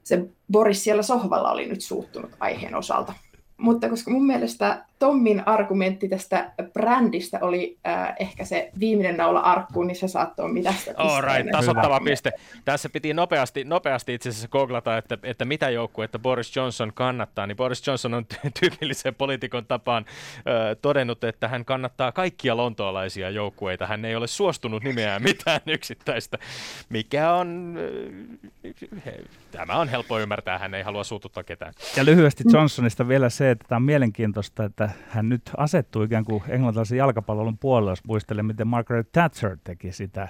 se Boris siellä sohvalla oli nyt suuttunut aiheen osalta. Mutta koska mun mielestä Tommin argumentti tästä brändistä oli äh, ehkä se viimeinen naula arkkuun, niin se saattoi mitä sitä All right, tasottava piste. Tässä piti nopeasti, nopeasti itse asiassa googlata, että, että mitä joukkuetta Boris Johnson kannattaa. Niin Boris Johnson on tyypillisen poliitikon tapaan äh, todennut, että hän kannattaa kaikkia lontoalaisia joukkueita. Hän ei ole suostunut nimeää mitään yksittäistä, mikä on... Äh, tämä on helppo ymmärtää, hän ei halua suututtaa ketään. Ja lyhyesti Johnsonista vielä se, että tämä on mielenkiintoista, että hän nyt asettuu ikään kuin englantilaisen jalkapallon puolelle, jos muistelee, miten Margaret Thatcher teki sitä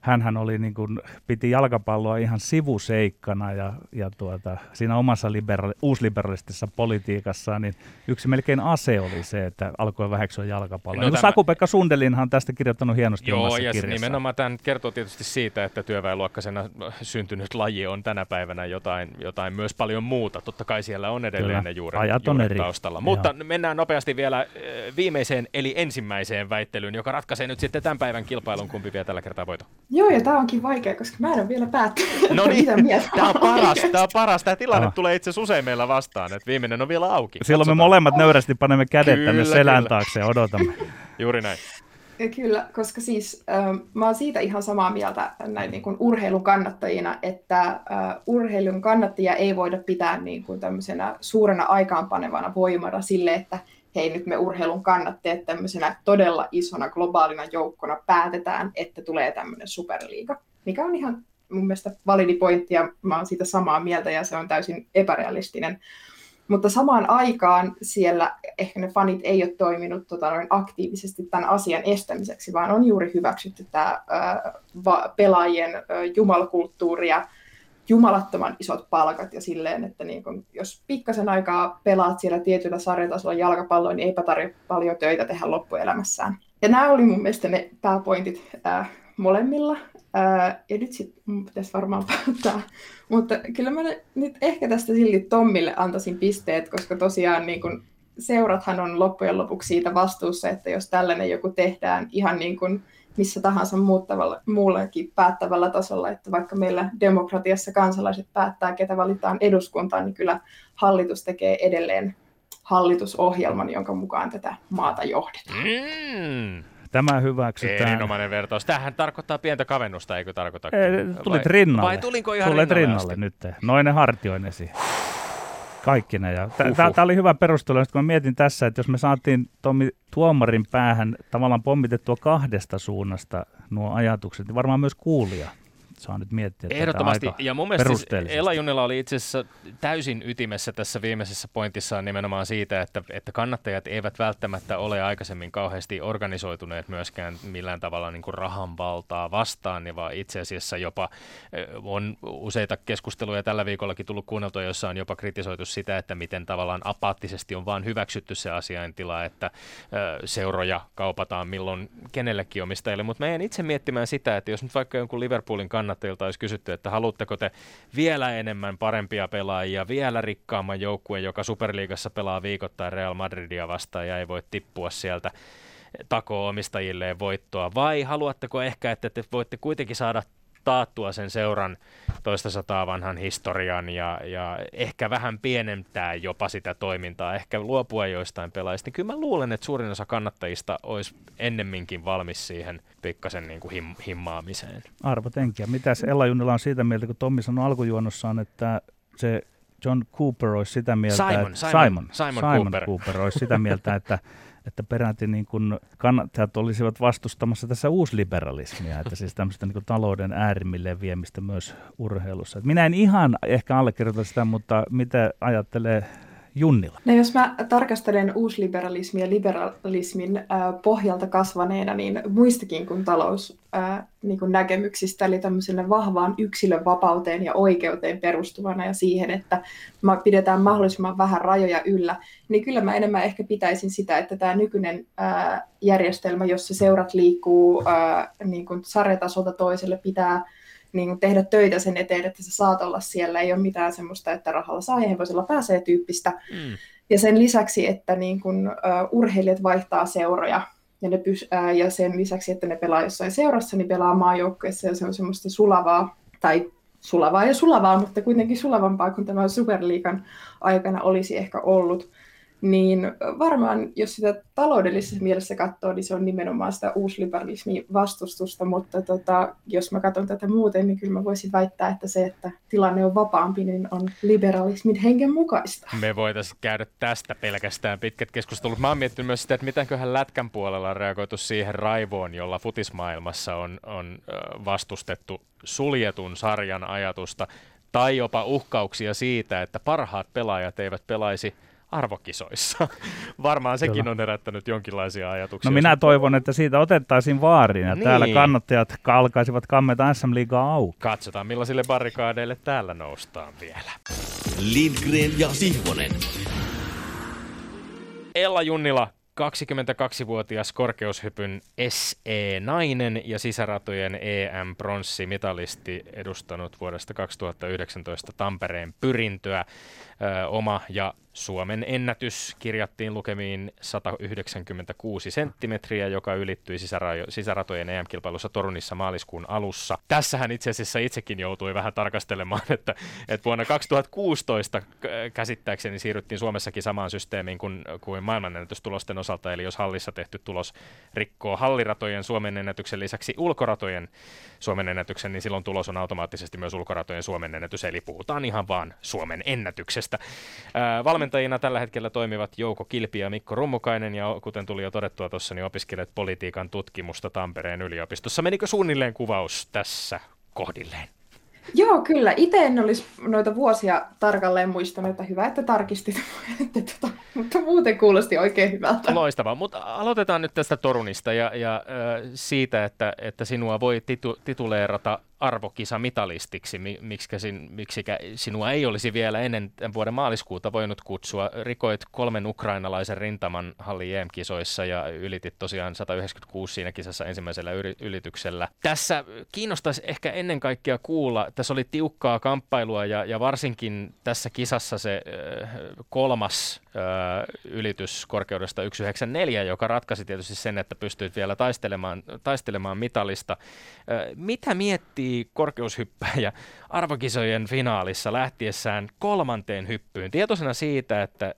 hänhän oli niin kuin, piti jalkapalloa ihan sivuseikkana ja, ja tuota, siinä omassa libera- uusliberalistisessa politiikassaan, niin yksi melkein ase oli se, että alkoi väheksyä jalkapalloa. No, niin tämä... Saku-Pekka Sundelinhan on tästä kirjoittanut hienosti Joo, omassa ja kirjassaan. nimenomaan tämän kertoo tietysti siitä, että työväenluokkaisena syntynyt laji on tänä päivänä jotain, jotain myös paljon muuta. Totta kai siellä on edelleen Kyllä. ne juuret, Ajat on juuret eri. taustalla. Mutta Joo. mennään nopeasti vielä eh, viimeiseen, eli ensimmäiseen väittelyyn, joka ratkaisee nyt sitten tämän päivän kilpailun, kumpi vie tällä kertaa voito. Joo, ja tämä onkin vaikea, koska mä en ole vielä päättänyt, no niin, tämä on paras, tämä on paras. Tämä tilanne ah. tulee itse asiassa usein meillä vastaan, että viimeinen on vielä auki. Silloin Katsotaan. me molemmat nöyrästi panemme kädet kyllä, tänne selän kyllä. taakse ja odotamme. Juuri näin. Kyllä, koska siis äh, mä oon siitä ihan samaa mieltä näin niin kuin urheilun kannattajina, että äh, urheilun kannattajia ei voida pitää niin kuin tämmöisenä suurena aikaanpanevana voimana sille, että hei nyt me urheilun kannattajat tämmöisenä todella isona globaalina joukkona päätetään, että tulee tämmöinen superliiga, mikä on ihan mun mielestä validi pointti ja mä oon siitä samaa mieltä ja se on täysin epärealistinen. Mutta samaan aikaan siellä ehkä ne fanit ei ole toiminut tota, noin aktiivisesti tämän asian estämiseksi, vaan on juuri hyväksytty tämä ää, va, pelaajien ää, jumalakulttuuri ja jumalattoman isot palkat ja silleen, että niin kun, jos pikkasen aikaa pelaat siellä tietyllä sarjatasolla jalkapalloa, niin eipä tarvitse paljon töitä tehdä loppuelämässään. Ja nämä oli mun mielestä ne pääpointit ää, molemmilla. Ää, ja nyt sitten mun pitäisi varmaan päättää. Mutta kyllä mä nyt ehkä tästä silti Tommille antaisin pisteet, koska tosiaan niin kun, seurathan on loppujen lopuksi siitä vastuussa, että jos tällainen joku tehdään ihan niin kuin missä tahansa muuttavalla, muullakin päättävällä tasolla, että vaikka meillä demokratiassa kansalaiset päättää, ketä valitaan eduskuntaan, niin kyllä hallitus tekee edelleen hallitusohjelman, jonka mukaan tätä maata johdetaan. Mm. Tämä hyväksytään. Erinomainen vertaus. Tämähän tarkoittaa pientä kavennusta, eikö tarkoita? Ei, tulit vai, rinnalle. Vai tulinko ihan tulit rinnalle, rinnalle nyt. Noinen hartioinesi. Kaikki ne. Tämä oli hyvä perustelu, kun mä mietin tässä, että jos me saatiin Tommi tuomarin päähän tavallaan pommitettua kahdesta suunnasta nuo ajatukset, niin varmaan myös kuulija saa nyt miettiä Ehdottomasti. Tätä aika ja mun mielestä siis Ella Junnila oli itse asiassa täysin ytimessä tässä viimeisessä pointissaan nimenomaan siitä, että, että kannattajat eivät välttämättä ole aikaisemmin kauheasti organisoituneet myöskään millään tavalla niin kuin rahan valtaa vastaan, niin vaan itse asiassa jopa on useita keskusteluja tällä viikollakin tullut kuunneltua, jossa on jopa kritisoitu sitä, että miten tavallaan apaattisesti on vaan hyväksytty se asiaintila, että seuroja kaupataan milloin kenellekin omistajille, mutta mä itse miettimään sitä, että jos nyt vaikka jonkun Liverpoolin kannattaa kannattajilta olisi kysytty, että haluatteko te vielä enemmän parempia pelaajia, vielä rikkaamman joukkueen, joka Superliigassa pelaa viikoittain Real Madridia vastaan ja ei voi tippua sieltä takoo omistajilleen voittoa, vai haluatteko ehkä, että te voitte kuitenkin saada taattua sen seuran toista sataa vanhan historian ja, ja ehkä vähän pienentää jopa sitä toimintaa, ehkä luopua joistain pelaajista, niin kyllä mä luulen, että suurin osa kannattajista olisi ennemminkin valmis siihen pikkasen niin kuin him, himmaamiseen. Arvo Tenkiä. Mitäs Ella Junnila on siitä mieltä, kun Tommi sanoi alkujuonnossaan, että se John Cooper olisi sitä mieltä, Simon, että, Simon, Simon, Simon, Simon Cooper. Cooper olisi sitä mieltä, että että peräti niin kuin kannattajat olisivat vastustamassa tässä uusliberalismia, että siis tämmöistä niin kuin talouden äärimmilleen viemistä myös urheilussa. Minä en ihan ehkä allekirjoita sitä, mutta mitä ajattelee Junnila? No jos mä tarkastelen uusliberalismia ja liberalismin äh, pohjalta kasvaneena, niin muistakin kuin talous äh, niin kuin näkemyksistä, eli tämmöiselle vahvaan yksilön vapauteen ja oikeuteen perustuvana ja siihen, että pidetään mahdollisimman vähän rajoja yllä, niin kyllä mä enemmän ehkä pitäisin sitä, että tämä nykyinen äh, järjestelmä, jossa seurat liikkuu äh, niin kuin sarjatasolta toiselle, pitää niin kuin tehdä töitä sen eteen, että sä saat olla siellä. Ei ole mitään semmoista, että rahalla saa ja hevosella pääsee tyyppistä. Mm. Ja sen lisäksi, että niin kuin, uh, urheilijat vaihtaa seuroja ja, ne pys- uh, ja sen lisäksi, että ne pelaa jossain seurassa, niin pelaa maajoukkueessa ja se on semmoista sulavaa tai sulavaa ja sulavaa, mutta kuitenkin sulavampaa kuin tämä Superliikan aikana olisi ehkä ollut niin varmaan jos sitä taloudellisessa mielessä katsoo, niin se on nimenomaan sitä uusliberalismin vastustusta, mutta tota, jos mä katson tätä muuten, niin kyllä mä voisin väittää, että se, että tilanne on vapaampi, niin on liberalismin hengen mukaista. Me voitaisiin käydä tästä pelkästään pitkät keskustelut. Mä oon miettinyt myös sitä, että mitäköhän lätkän puolella on reagoitu siihen raivoon, jolla futismaailmassa on, on vastustettu suljetun sarjan ajatusta, tai jopa uhkauksia siitä, että parhaat pelaajat eivät pelaisi – arvokisoissa. Varmaan sekin Kyllä. on herättänyt jonkinlaisia ajatuksia. No minä toivon, että siitä otettaisiin vaariin ja niin. täällä kannattajat alkaisivat kammeta SM Liigaa auki. Katsotaan millaisille barrikaadeille täällä noustaan vielä. Lindgren ja Sihvonen. Ella Junnila, 22-vuotias korkeushypyn SE-nainen ja sisäratojen EM-pronssimitalisti edustanut vuodesta 2019 Tampereen pyrintöä. Ö, oma ja Suomen ennätys kirjattiin lukemiin 196 senttimetriä, joka ylittyi sisärajo- sisäratojen EM-kilpailussa Torunissa maaliskuun alussa. Tässähän itse asiassa itsekin joutui vähän tarkastelemaan, että, että vuonna 2016 käsittääkseni siirryttiin Suomessakin samaan systeemiin kuin, kuin maailmanennätystulosten osalta, eli jos hallissa tehty tulos rikkoo halliratojen Suomen ennätyksen lisäksi ulkoratojen Suomen ennätyksen, niin silloin tulos on automaattisesti myös ulkoratojen Suomen ennätys, eli puhutaan ihan vaan Suomen ennätyksestä. Ää, valmentajina tällä hetkellä toimivat Jouko Kilpi ja Mikko Rummukainen, ja kuten tuli jo todettua tuossa, niin opiskelet politiikan tutkimusta Tampereen yliopistossa. Menikö suunnilleen kuvaus tässä kohdilleen? Joo, kyllä. Itse en olisi noita vuosia tarkalleen muistanut, että hyvä, että tarkistit. että tota, mutta muuten kuulosti oikein hyvältä. Loistavaa, mutta aloitetaan nyt tästä Torunista ja, ja äh, siitä, että, että sinua voi titu, tituleerata arvokisamitalistiksi, miksikä, sin, miksikä sinua ei olisi vielä ennen tämän vuoden maaliskuuta voinut kutsua. Rikoit kolmen ukrainalaisen rintaman halli EM-kisoissa ja ylitit tosiaan 196 siinä kisassa ensimmäisellä ylityksellä. Tässä kiinnostaisi ehkä ennen kaikkea kuulla, tässä oli tiukkaa kamppailua ja, ja varsinkin tässä kisassa se kolmas ylitys korkeudesta 194, joka ratkaisi tietysti sen, että pystyit vielä taistelemaan, taistelemaan mitalista. Mitä miettii korkeushyppäjä arvokisojen finaalissa lähtiessään kolmanteen hyppyyn, tietoisena siitä, että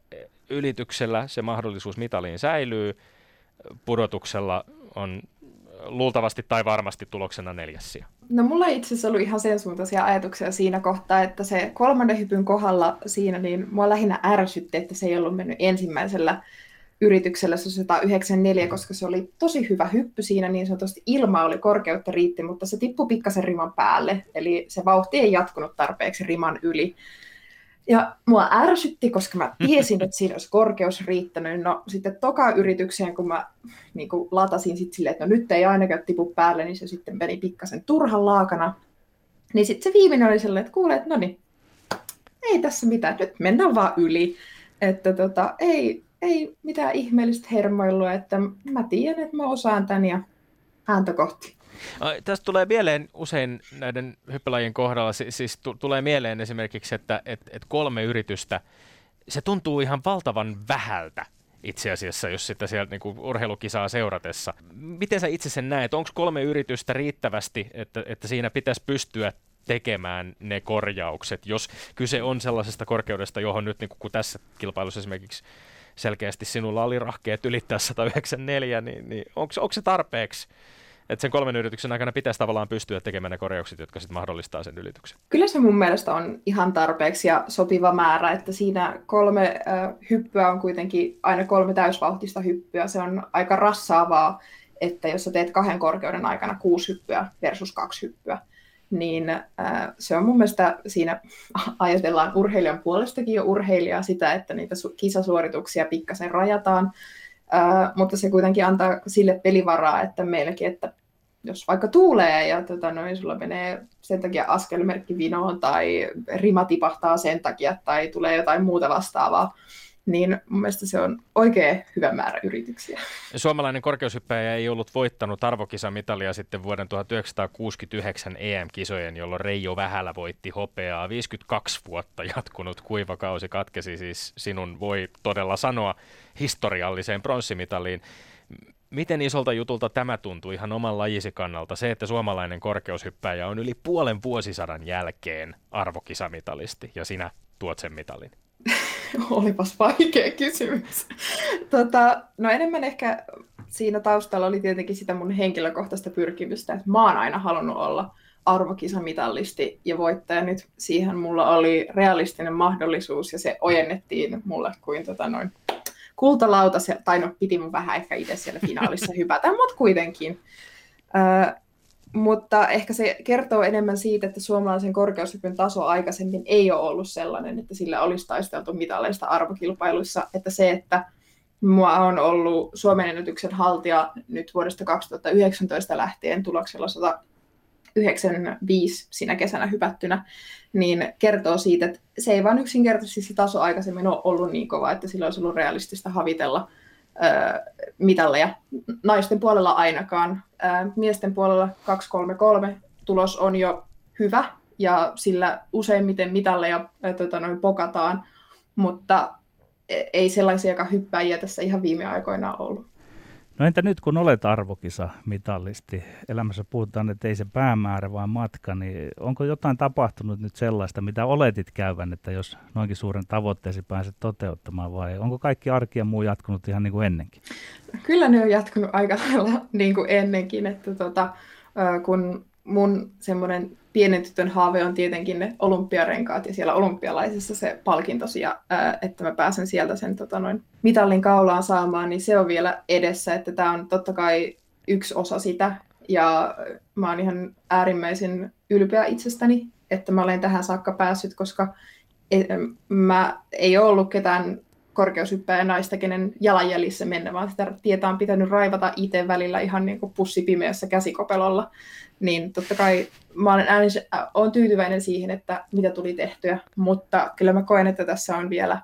ylityksellä se mahdollisuus mitaliin säilyy, pudotuksella on luultavasti tai varmasti tuloksena neljäs No mulla itse asiassa ollut ihan sen suuntaisia ajatuksia siinä kohtaa, että se kolmannen hypyn kohdalla siinä, niin mua lähinnä ärsytti, että se ei ollut mennyt ensimmäisellä yrityksellä se 194, koska se oli tosi hyvä hyppy siinä, niin sanotusti ilma oli korkeutta riitti, mutta se tippui pikkasen riman päälle, eli se vauhti ei jatkunut tarpeeksi riman yli. Ja mua ärsytti, koska mä tiesin, että siinä olisi korkeus riittänyt. No sitten toka yritykseen, kun mä niin kun latasin sit silleen, että no nyt ei ainakaan tipu päälle, niin se sitten meni pikkasen turhan laakana. Niin sitten se viimeinen oli sellainen, että kuulee, että no niin, ei tässä mitään, nyt mennään vaan yli. Että tota, ei, ei mitään ihmeellistä hermoilua, että mä tiedän, että mä osaan tämän ja ääntä kohti. Tästä tulee mieleen usein näiden hyppylajien kohdalla, siis, t- tulee mieleen esimerkiksi, että et, et kolme yritystä, se tuntuu ihan valtavan vähältä itse asiassa, jos sitä sieltä niin urheilukisaa seuratessa. Miten sä itse sen näet? Onko kolme yritystä riittävästi, että, että siinä pitäisi pystyä tekemään ne korjaukset, jos kyse on sellaisesta korkeudesta, johon nyt, niin kuin tässä kilpailussa esimerkiksi selkeästi sinulla oli rahkeet ylittää 194, niin, niin onko se tarpeeksi? Että sen kolmen yrityksen aikana pitäisi tavallaan pystyä tekemään ne korjaukset, jotka sitten mahdollistaa sen ylityksen. Kyllä se mun mielestä on ihan tarpeeksi ja sopiva määrä, että siinä kolme äh, hyppyä on kuitenkin aina kolme täysvauhtista hyppyä. Se on aika rassaavaa, että jos sä teet kahden korkeuden aikana kuusi hyppyä versus kaksi hyppyä, niin äh, se on mun mielestä siinä ajatellaan urheilijan puolestakin jo urheilijaa sitä, että niitä su- kisasuorituksia pikkasen rajataan, äh, mutta se kuitenkin antaa sille pelivaraa, että meilläkin, että jos vaikka tuulee ja tota, noin, sulla menee sen takia askelmerkki vinoon tai rima tipahtaa sen takia tai tulee jotain muuta vastaavaa, niin mun mielestä se on oikein hyvä määrä yrityksiä. Suomalainen korkeushyppäjä ei ollut voittanut arvokisamitalia sitten vuoden 1969 EM-kisojen, jolloin Reijo Vähälä voitti hopeaa. 52 vuotta jatkunut kuivakausi katkesi siis sinun, voi todella sanoa, historialliseen pronssimitaliin. Miten isolta jutulta tämä tuntuu ihan oman lajisi kannalta, se, että suomalainen korkeushyppäjä on yli puolen vuosisadan jälkeen arvokisamitalisti ja sinä tuot sen mitalin? Olipas vaikea kysymys. Tota, no enemmän ehkä siinä taustalla oli tietenkin sitä mun henkilökohtaista pyrkimystä, että mä oon aina halunnut olla arvokisamitallisti ja voittaja. Nyt siihen mulla oli realistinen mahdollisuus ja se ojennettiin mulle kuin tota noin kultalauta, tai no piti mun vähän ehkä itse siellä finaalissa hypätä, mutta kuitenkin. Öö, mutta ehkä se kertoo enemmän siitä, että suomalaisen korkeushypyn taso aikaisemmin ei ole ollut sellainen, että sillä olisi taisteltu mitaleista arvokilpailuissa, että se, että Mua on ollut Suomen ennätyksen haltija nyt vuodesta 2019 lähtien tuloksella 195 siinä kesänä hypättynä, niin kertoo siitä, että se ei vain yksinkertaisesti se taso aikaisemmin ole ollut niin kova, että sillä olisi ollut realistista havitella mitalleja. Naisten puolella ainakaan. miesten puolella 233 tulos on jo hyvä, ja sillä useimmiten mitalleja tota, noin pokataan, mutta ei sellaisia hyppäjiä tässä ihan viime aikoina ollut. No entä nyt kun olet arvokisa mitallisti, elämässä puhutaan, että ei se päämäärä vaan matka, niin onko jotain tapahtunut nyt sellaista, mitä oletit käyvän, että jos noinkin suuren tavoitteesi pääset toteuttamaan vai onko kaikki arki ja muu jatkunut ihan niin kuin ennenkin? Kyllä ne on jatkunut aika lailla niin kuin ennenkin, että tota, kun mun semmoinen pienen tytön haave on tietenkin ne olympiarenkaat ja siellä olympialaisissa se palkinto, että mä pääsen sieltä sen tota, noin, mitallin kaulaan saamaan, niin se on vielä edessä, että tämä on totta kai yksi osa sitä. Ja mä oon ihan äärimmäisen ylpeä itsestäni, että mä olen tähän saakka päässyt, koska mä ei ollut ketään korkeushyppäjä naista, kenen jalanjäljissä mennä, vaan sitä tietä on pitänyt raivata itse välillä ihan niin kuin pussipimeässä käsikopelolla niin totta kai mä olen, äänis, äh, olen tyytyväinen siihen, että mitä tuli tehtyä, mutta kyllä mä koen, että tässä on vielä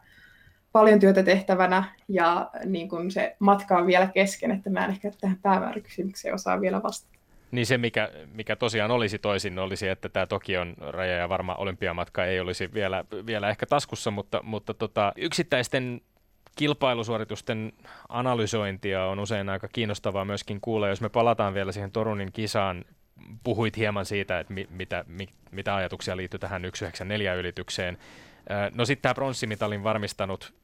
paljon työtä tehtävänä ja niin kun se matka on vielä kesken, että mä en ehkä tähän päämääräkysymykseen osaa vielä vastata. Niin se, mikä, mikä tosiaan olisi toisin, olisi, että tämä Tokion raja ja varma olympiamatka ei olisi vielä, vielä ehkä taskussa, mutta, mutta tota, yksittäisten kilpailusuoritusten analysointia on usein aika kiinnostavaa myöskin kuulla. Jos me palataan vielä siihen Torunin kisaan puhuit hieman siitä, että mi, mitä, mi, mitä ajatuksia liittyy tähän 194-ylitykseen. No sitten tämä pronssimitalin varmistanut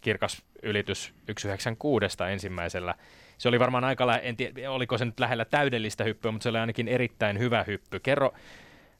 kirkas ylitys 196 ensimmäisellä. Se oli varmaan aika, en tiedä, oliko se nyt lähellä täydellistä hyppyä, mutta se oli ainakin erittäin hyvä hyppy. Kerro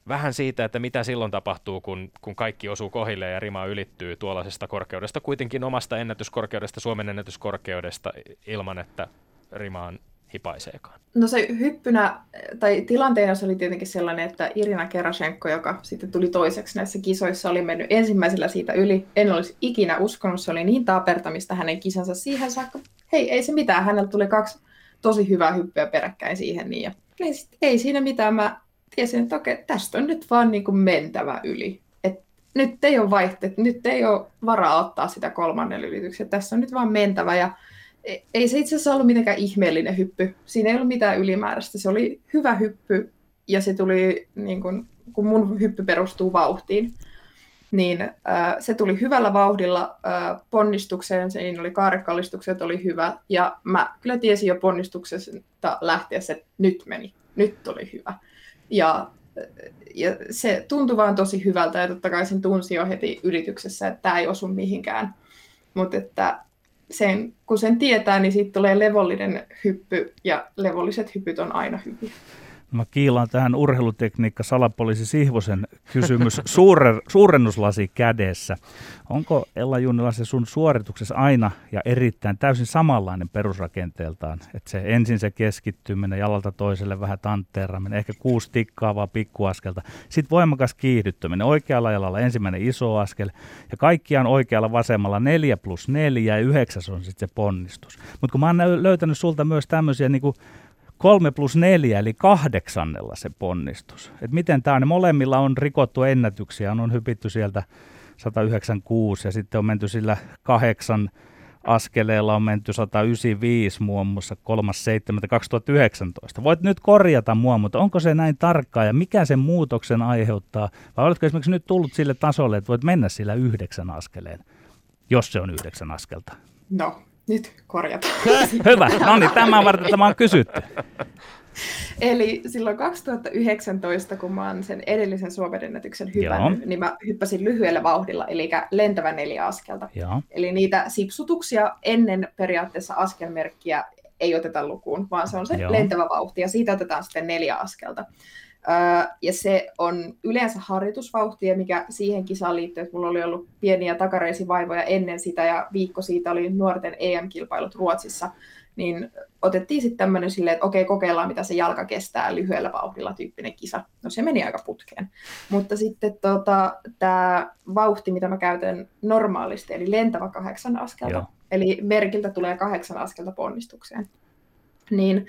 vähän siitä, että mitä silloin tapahtuu, kun, kun kaikki osuu kohille ja rima ylittyy tuollaisesta korkeudesta, kuitenkin omasta ennätyskorkeudesta, Suomen ennätyskorkeudesta, ilman että rima on hipaiseekaan? No se hyppynä, tai tilanteena se oli tietenkin sellainen, että Irina Kerashenko, joka sitten tuli toiseksi näissä kisoissa, oli mennyt ensimmäisellä siitä yli. En olisi ikinä uskonut, se oli niin tapertamista hänen kisansa siihen saakka. Hei, ei se mitään, hänellä tuli kaksi tosi hyvää hyppyä peräkkäin siihen. Niin, ja ei, ei siinä mitään, mä tiesin, että okei, tästä on nyt vaan niin kuin mentävä yli. Et nyt ei ole vaihtoehto, nyt ei ole varaa ottaa sitä kolmannen ylityksen, tässä on nyt vaan mentävä. Ja ei se itse asiassa ollut mitenkään ihmeellinen hyppy. Siinä ei ollut mitään ylimääräistä. Se oli hyvä hyppy ja se tuli, niin kun, kun mun hyppy perustuu vauhtiin, niin äh, se tuli hyvällä vauhdilla äh, ponnistukseen, siinä oli kaarekallistukset, oli hyvä, ja mä kyllä tiesin jo ponnistuksesta lähtiessä, että nyt meni, nyt oli hyvä. Ja, ja se tuntui vaan tosi hyvältä, ja totta kai sen tunsi jo heti yrityksessä, että tämä ei osu mihinkään. Mutta että sen, kun sen tietää, niin siitä tulee levollinen hyppy, ja levolliset hypyt on aina hyviä. Mä kiilaan tähän urheilutekniikka salapoliisi Sihvosen kysymys Suure, suurennuslasi kädessä. Onko Ella Junnila se sun suorituksessa aina ja erittäin täysin samanlainen perusrakenteeltaan? Että se ensin se keskittyminen jalalta toiselle vähän tanteeraaminen, ehkä kuusi tikkaavaa pikkuaskelta. Sitten voimakas kiihdyttäminen oikealla jalalla ensimmäinen iso askel ja kaikkiaan oikealla vasemmalla neljä plus neljä ja yhdeksäs on sitten se ponnistus. Mutta kun mä oon löytänyt sulta myös tämmöisiä niin kuin Kolme plus neljä eli kahdeksannella se ponnistus. Et miten tämä on, molemmilla on rikottu ennätyksiä, on hypitty sieltä 196 ja sitten on menty sillä kahdeksan askeleella on menty 195 muun muassa 3.7.2019. Voit nyt korjata mua, mutta onko se näin tarkkaa ja mikä sen muutoksen aiheuttaa? Vai oletko esimerkiksi nyt tullut sille tasolle, että voit mennä sillä yhdeksän askeleen, jos se on yhdeksän askelta? No, nyt korjataan. Hyvä, no niin, tämä varten tämä on kysytty. Eli silloin 2019, kun mä oon sen edellisen Suomen ennätyksen hypännyt, Joo. niin mä hyppäsin lyhyellä vauhdilla, eli lentävä neljä askelta. Joo. Eli niitä sipsutuksia ennen periaatteessa askelmerkkiä ei oteta lukuun, vaan se on se Joo. lentävä vauhti, ja siitä otetaan sitten neljä askelta. Ja se on yleensä harjoitusvauhtia, mikä siihen kisaan liittyy, että mulla oli ollut pieniä takareisivaivoja ennen sitä ja viikko siitä oli nuorten EM-kilpailut Ruotsissa, niin otettiin sitten tämmöinen silleen, että okei, kokeillaan mitä se jalka kestää lyhyellä vauhdilla tyyppinen kisa. No se meni aika putkeen. Mutta sitten tota, tämä vauhti, mitä mä käytän normaalisti, eli lentävä kahdeksan askelta, Joo. eli merkiltä tulee kahdeksan askelta ponnistukseen, niin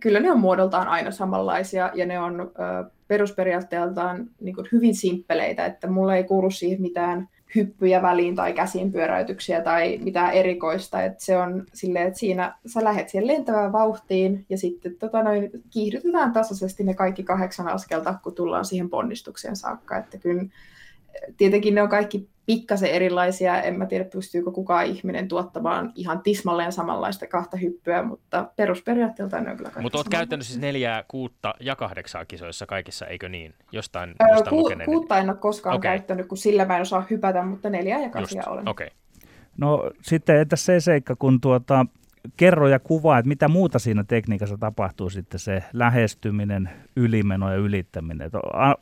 kyllä ne on muodoltaan aina samanlaisia ja ne on ö, perusperiaatteeltaan niin kuin hyvin simppeleitä, että mulla ei kuulu siihen mitään hyppyjä väliin tai käsin pyöräytyksiä tai mitään erikoista. Että se on silleen, että siinä sä lähet siihen lentävään vauhtiin ja sitten tota noin, kiihdytetään tasaisesti ne kaikki kahdeksan askelta, kun tullaan siihen ponnistukseen saakka. Että kyllä tietenkin ne on kaikki pikkasen erilaisia. En mä tiedä, pystyykö kukaan ihminen tuottamaan ihan tismalleen samanlaista kahta hyppyä, mutta perusperiaatteelta ne on kyllä Mutta olet käyttänyt siis neljää, kuutta ja kahdeksaa kisoissa kaikissa, eikö niin? Jostain, jostain Ku, Kuutta en ole koskaan okay. käyttänyt, kun sillä mä en osaa hypätä, mutta neljää ja kahdeksaa olen. Okay. No sitten entä se seikka, kun tuota, kerro ja kuvaa, että mitä muuta siinä tekniikassa tapahtuu sitten se lähestyminen, ylimeno ja ylittäminen.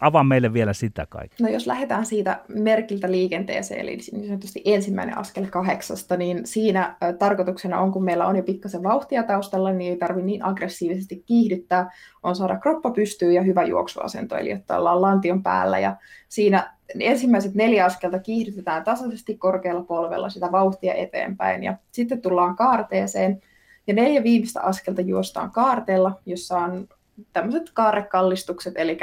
Avaa meille vielä sitä kaikkea. No jos lähdetään siitä merkiltä liikenteeseen, eli niin sanotusti ensimmäinen askel kahdeksasta, niin siinä tarkoituksena on, kun meillä on jo pikkasen vauhtia taustalla, niin ei tarvitse niin aggressiivisesti kiihdyttää, on saada kroppa pystyyn ja hyvä juoksuasento, eli että ollaan lantion päällä ja siinä ensimmäiset neljä askelta kiihdytetään tasaisesti korkealla polvella sitä vauhtia eteenpäin ja sitten tullaan kaarteeseen. Ja neljä viimeistä askelta juostaan kaarteella, jossa on tämmöiset kaarekallistukset, eli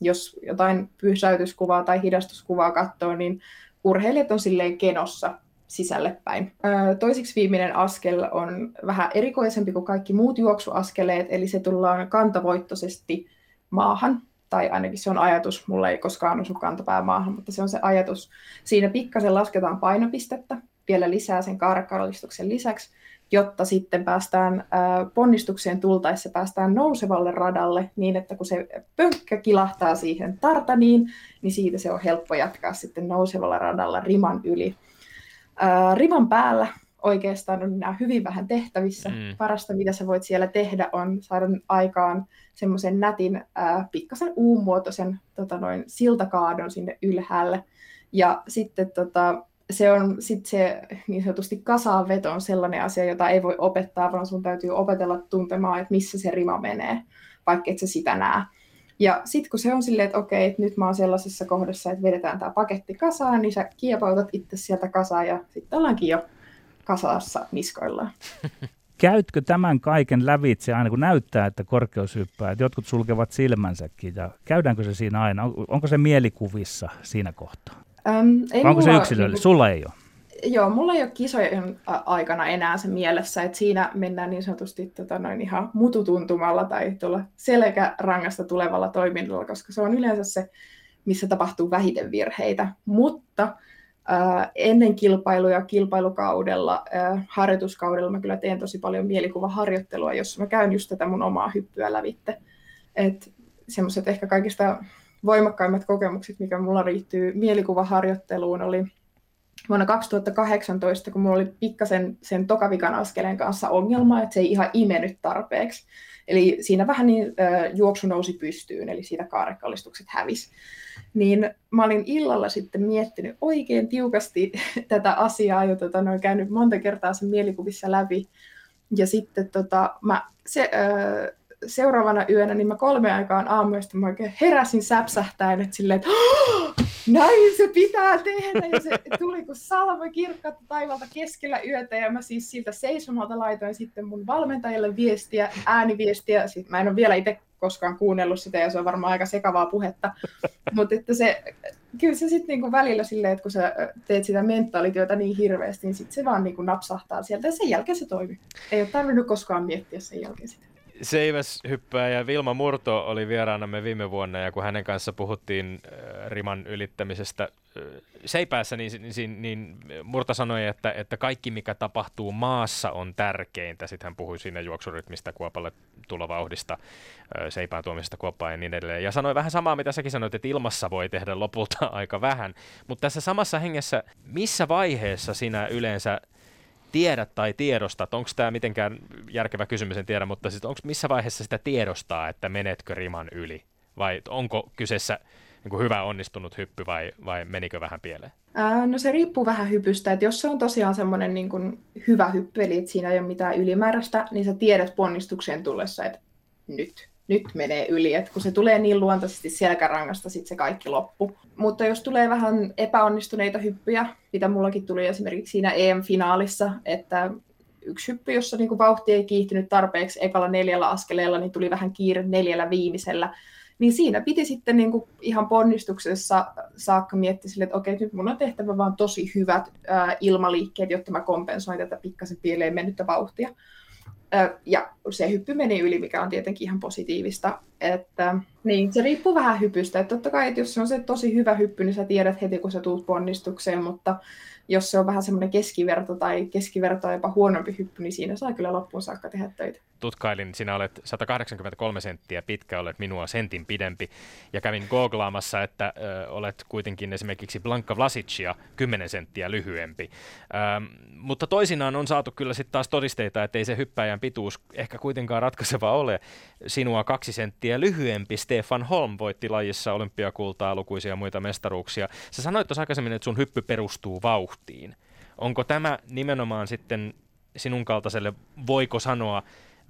jos jotain pysäytyskuvaa tai hidastuskuvaa katsoo, niin urheilijat on silleen kenossa sisälle päin. Toisiksi viimeinen askel on vähän erikoisempi kuin kaikki muut juoksuaskeleet, eli se tullaan kantavoittoisesti maahan tai ainakin se on ajatus, mulla ei koskaan osu kantapää maahan, mutta se on se ajatus. Siinä pikkasen lasketaan painopistettä vielä lisää sen kaarakallistuksen lisäksi, jotta sitten päästään ponnistukseen tultaessa päästään nousevalle radalle niin, että kun se pönkkä kilahtaa siihen tartaniin, niin siitä se on helppo jatkaa sitten nousevalla radalla riman yli. Riman päällä oikeastaan on nämä hyvin vähän tehtävissä. Mm. Parasta, mitä sä voit siellä tehdä, on saada aikaan semmoisen nätin, ää, pikkasen uumuotoisen tota noin, siltakaadon sinne ylhäälle. Ja sitten tota, se on sit se niin sanotusti veto on sellainen asia, jota ei voi opettaa, vaan sun täytyy opetella tuntemaan, että missä se rima menee, vaikka et sä sitä näe. Ja sitten kun se on silleen, että okei, että nyt mä oon sellaisessa kohdassa, että vedetään tämä paketti kasaan, niin sä kiepautat itse sieltä kasaan ja sitten ollaankin jo kasassa niskoillaan. Käytkö tämän kaiken lävitse aina, kun näyttää, että korkeus hyppää, että jotkut sulkevat silmänsäkin, ja käydäänkö se siinä aina? Onko se mielikuvissa siinä kohtaa? Öm, ei onko se yksilöllinen? Niin, Sulla ei ole? Joo, mulla ei ole kisojen aikana enää se mielessä, että siinä mennään niin sanotusti tota, noin ihan mututuntumalla tai tuolla selkärangasta tulevalla toiminnalla, koska se on yleensä se, missä tapahtuu vähiten virheitä. Mutta ennen kilpailuja kilpailukaudella, harjoituskaudella mä kyllä teen tosi paljon mielikuvaharjoittelua, jossa mä käyn just tätä mun omaa hyppyä lävitte. Että semmoiset ehkä kaikista voimakkaimmat kokemukset, mikä mulla riittyy mielikuvaharjoitteluun, oli vuonna 2018, kun mulla oli pikkasen sen tokavikan askeleen kanssa ongelma, että se ei ihan imennyt tarpeeksi. Eli siinä vähän niin äh, juoksu nousi pystyyn, eli siitä kaarekallistukset hävisi niin mä olin illalla sitten miettinyt oikein tiukasti tätä asiaa ja tota, noin käynyt monta kertaa sen mielikuvissa läpi. Ja sitten tota, mä se, öö, seuraavana yönä, niin mä kolme aikaan aamuista mä oikein heräsin säpsähtäen, että silleen, että näin se pitää tehdä. Ja se tuli kuin salva kirkkautta taivalta keskellä yötä ja mä siis siltä seisomalta laitoin sitten mun valmentajalle viestiä, ääniviestiä. Sitten mä en ole vielä itse koskaan kuunnellut sitä ja se on varmaan aika sekavaa puhetta. Mutta että se, kyllä se sitten niinku välillä silleen, että kun sä teet sitä mentaalityötä niin hirveästi, niin sitten se vaan niinku napsahtaa sieltä ja sen jälkeen se toimii. Ei ole tarvinnut koskaan miettiä sen jälkeen sitä. Seiväs hyppääjä Vilma Murto oli vieraanamme viime vuonna ja kun hänen kanssa puhuttiin äh, riman ylittämisestä äh, Seipäässä, niin, niin, niin Murta sanoi, että, että kaikki mikä tapahtuu maassa on tärkeintä. Sitten hän puhui siinä juoksurytmistä, kuopalle tulovauhdista, äh, Seipään tuomisesta kuoppaan ja niin edelleen. Ja sanoi vähän samaa, mitä säkin sanoit, että ilmassa voi tehdä lopulta aika vähän. Mutta tässä samassa hengessä, missä vaiheessa sinä yleensä tiedät tai tiedostat, onko tämä mitenkään järkevä kysymys, en tiedä, mutta siis onko missä vaiheessa sitä tiedostaa, että menetkö riman yli? vai onko kyseessä niin kuin hyvä onnistunut hyppy vai, vai menikö vähän pieleen? Ää, no se riippuu vähän hypystä, että jos se on tosiaan semmoinen niin kuin hyvä hyppy, eli että siinä ei ole mitään ylimääräistä, niin sä tiedät ponnistukseen tullessa, että nyt, nyt menee yli, että kun se tulee niin luontaisesti selkärangasta, sitten se kaikki loppu. Mutta jos tulee vähän epäonnistuneita hyppyjä, mitä mullakin tuli esimerkiksi siinä EM-finaalissa, että yksi hyppy, jossa niin kuin vauhti ei kiihtynyt tarpeeksi ekalla neljällä askeleella, niin tuli vähän kiire neljällä viimeisellä, niin siinä piti sitten niin kuin ihan ponnistuksessa saakka miettiä sille, että okei, nyt mun on tehtävä vaan tosi hyvät ää, ilmaliikkeet, jotta mä kompensoin tätä pikkasen pieleen mennyttä vauhtia. Ja se hyppy meni yli, mikä on tietenkin ihan positiivista. Että, niin, se riippuu vähän hypystä. Että totta kai, että jos se on se tosi hyvä hyppy, niin sä tiedät heti, kun sä tuut ponnistukseen, mutta jos se on vähän semmoinen keskiverto tai keskiverto jopa huonompi hyppy, niin siinä saa kyllä loppuun saakka tehdä töitä. Tutkailin, sinä olet 183 senttiä pitkä, olet minua sentin pidempi, ja kävin googlaamassa, että ö, olet kuitenkin esimerkiksi Blanka Vlasicia 10 senttiä lyhyempi. Ö, mutta toisinaan on saatu kyllä sitten taas todisteita, että ei se hyppäjän pituus ehkä kuitenkaan ratkaiseva ole. Sinua kaksi senttiä lyhyempi Stefan Holm voitti lajissa olympiakultaa, lukuisia muita mestaruuksia. Sä sanoit tuossa aikaisemmin, että sun hyppy perustuu vauhtiin vauhtiin. Onko tämä nimenomaan sitten sinun kaltaiselle, voiko sanoa,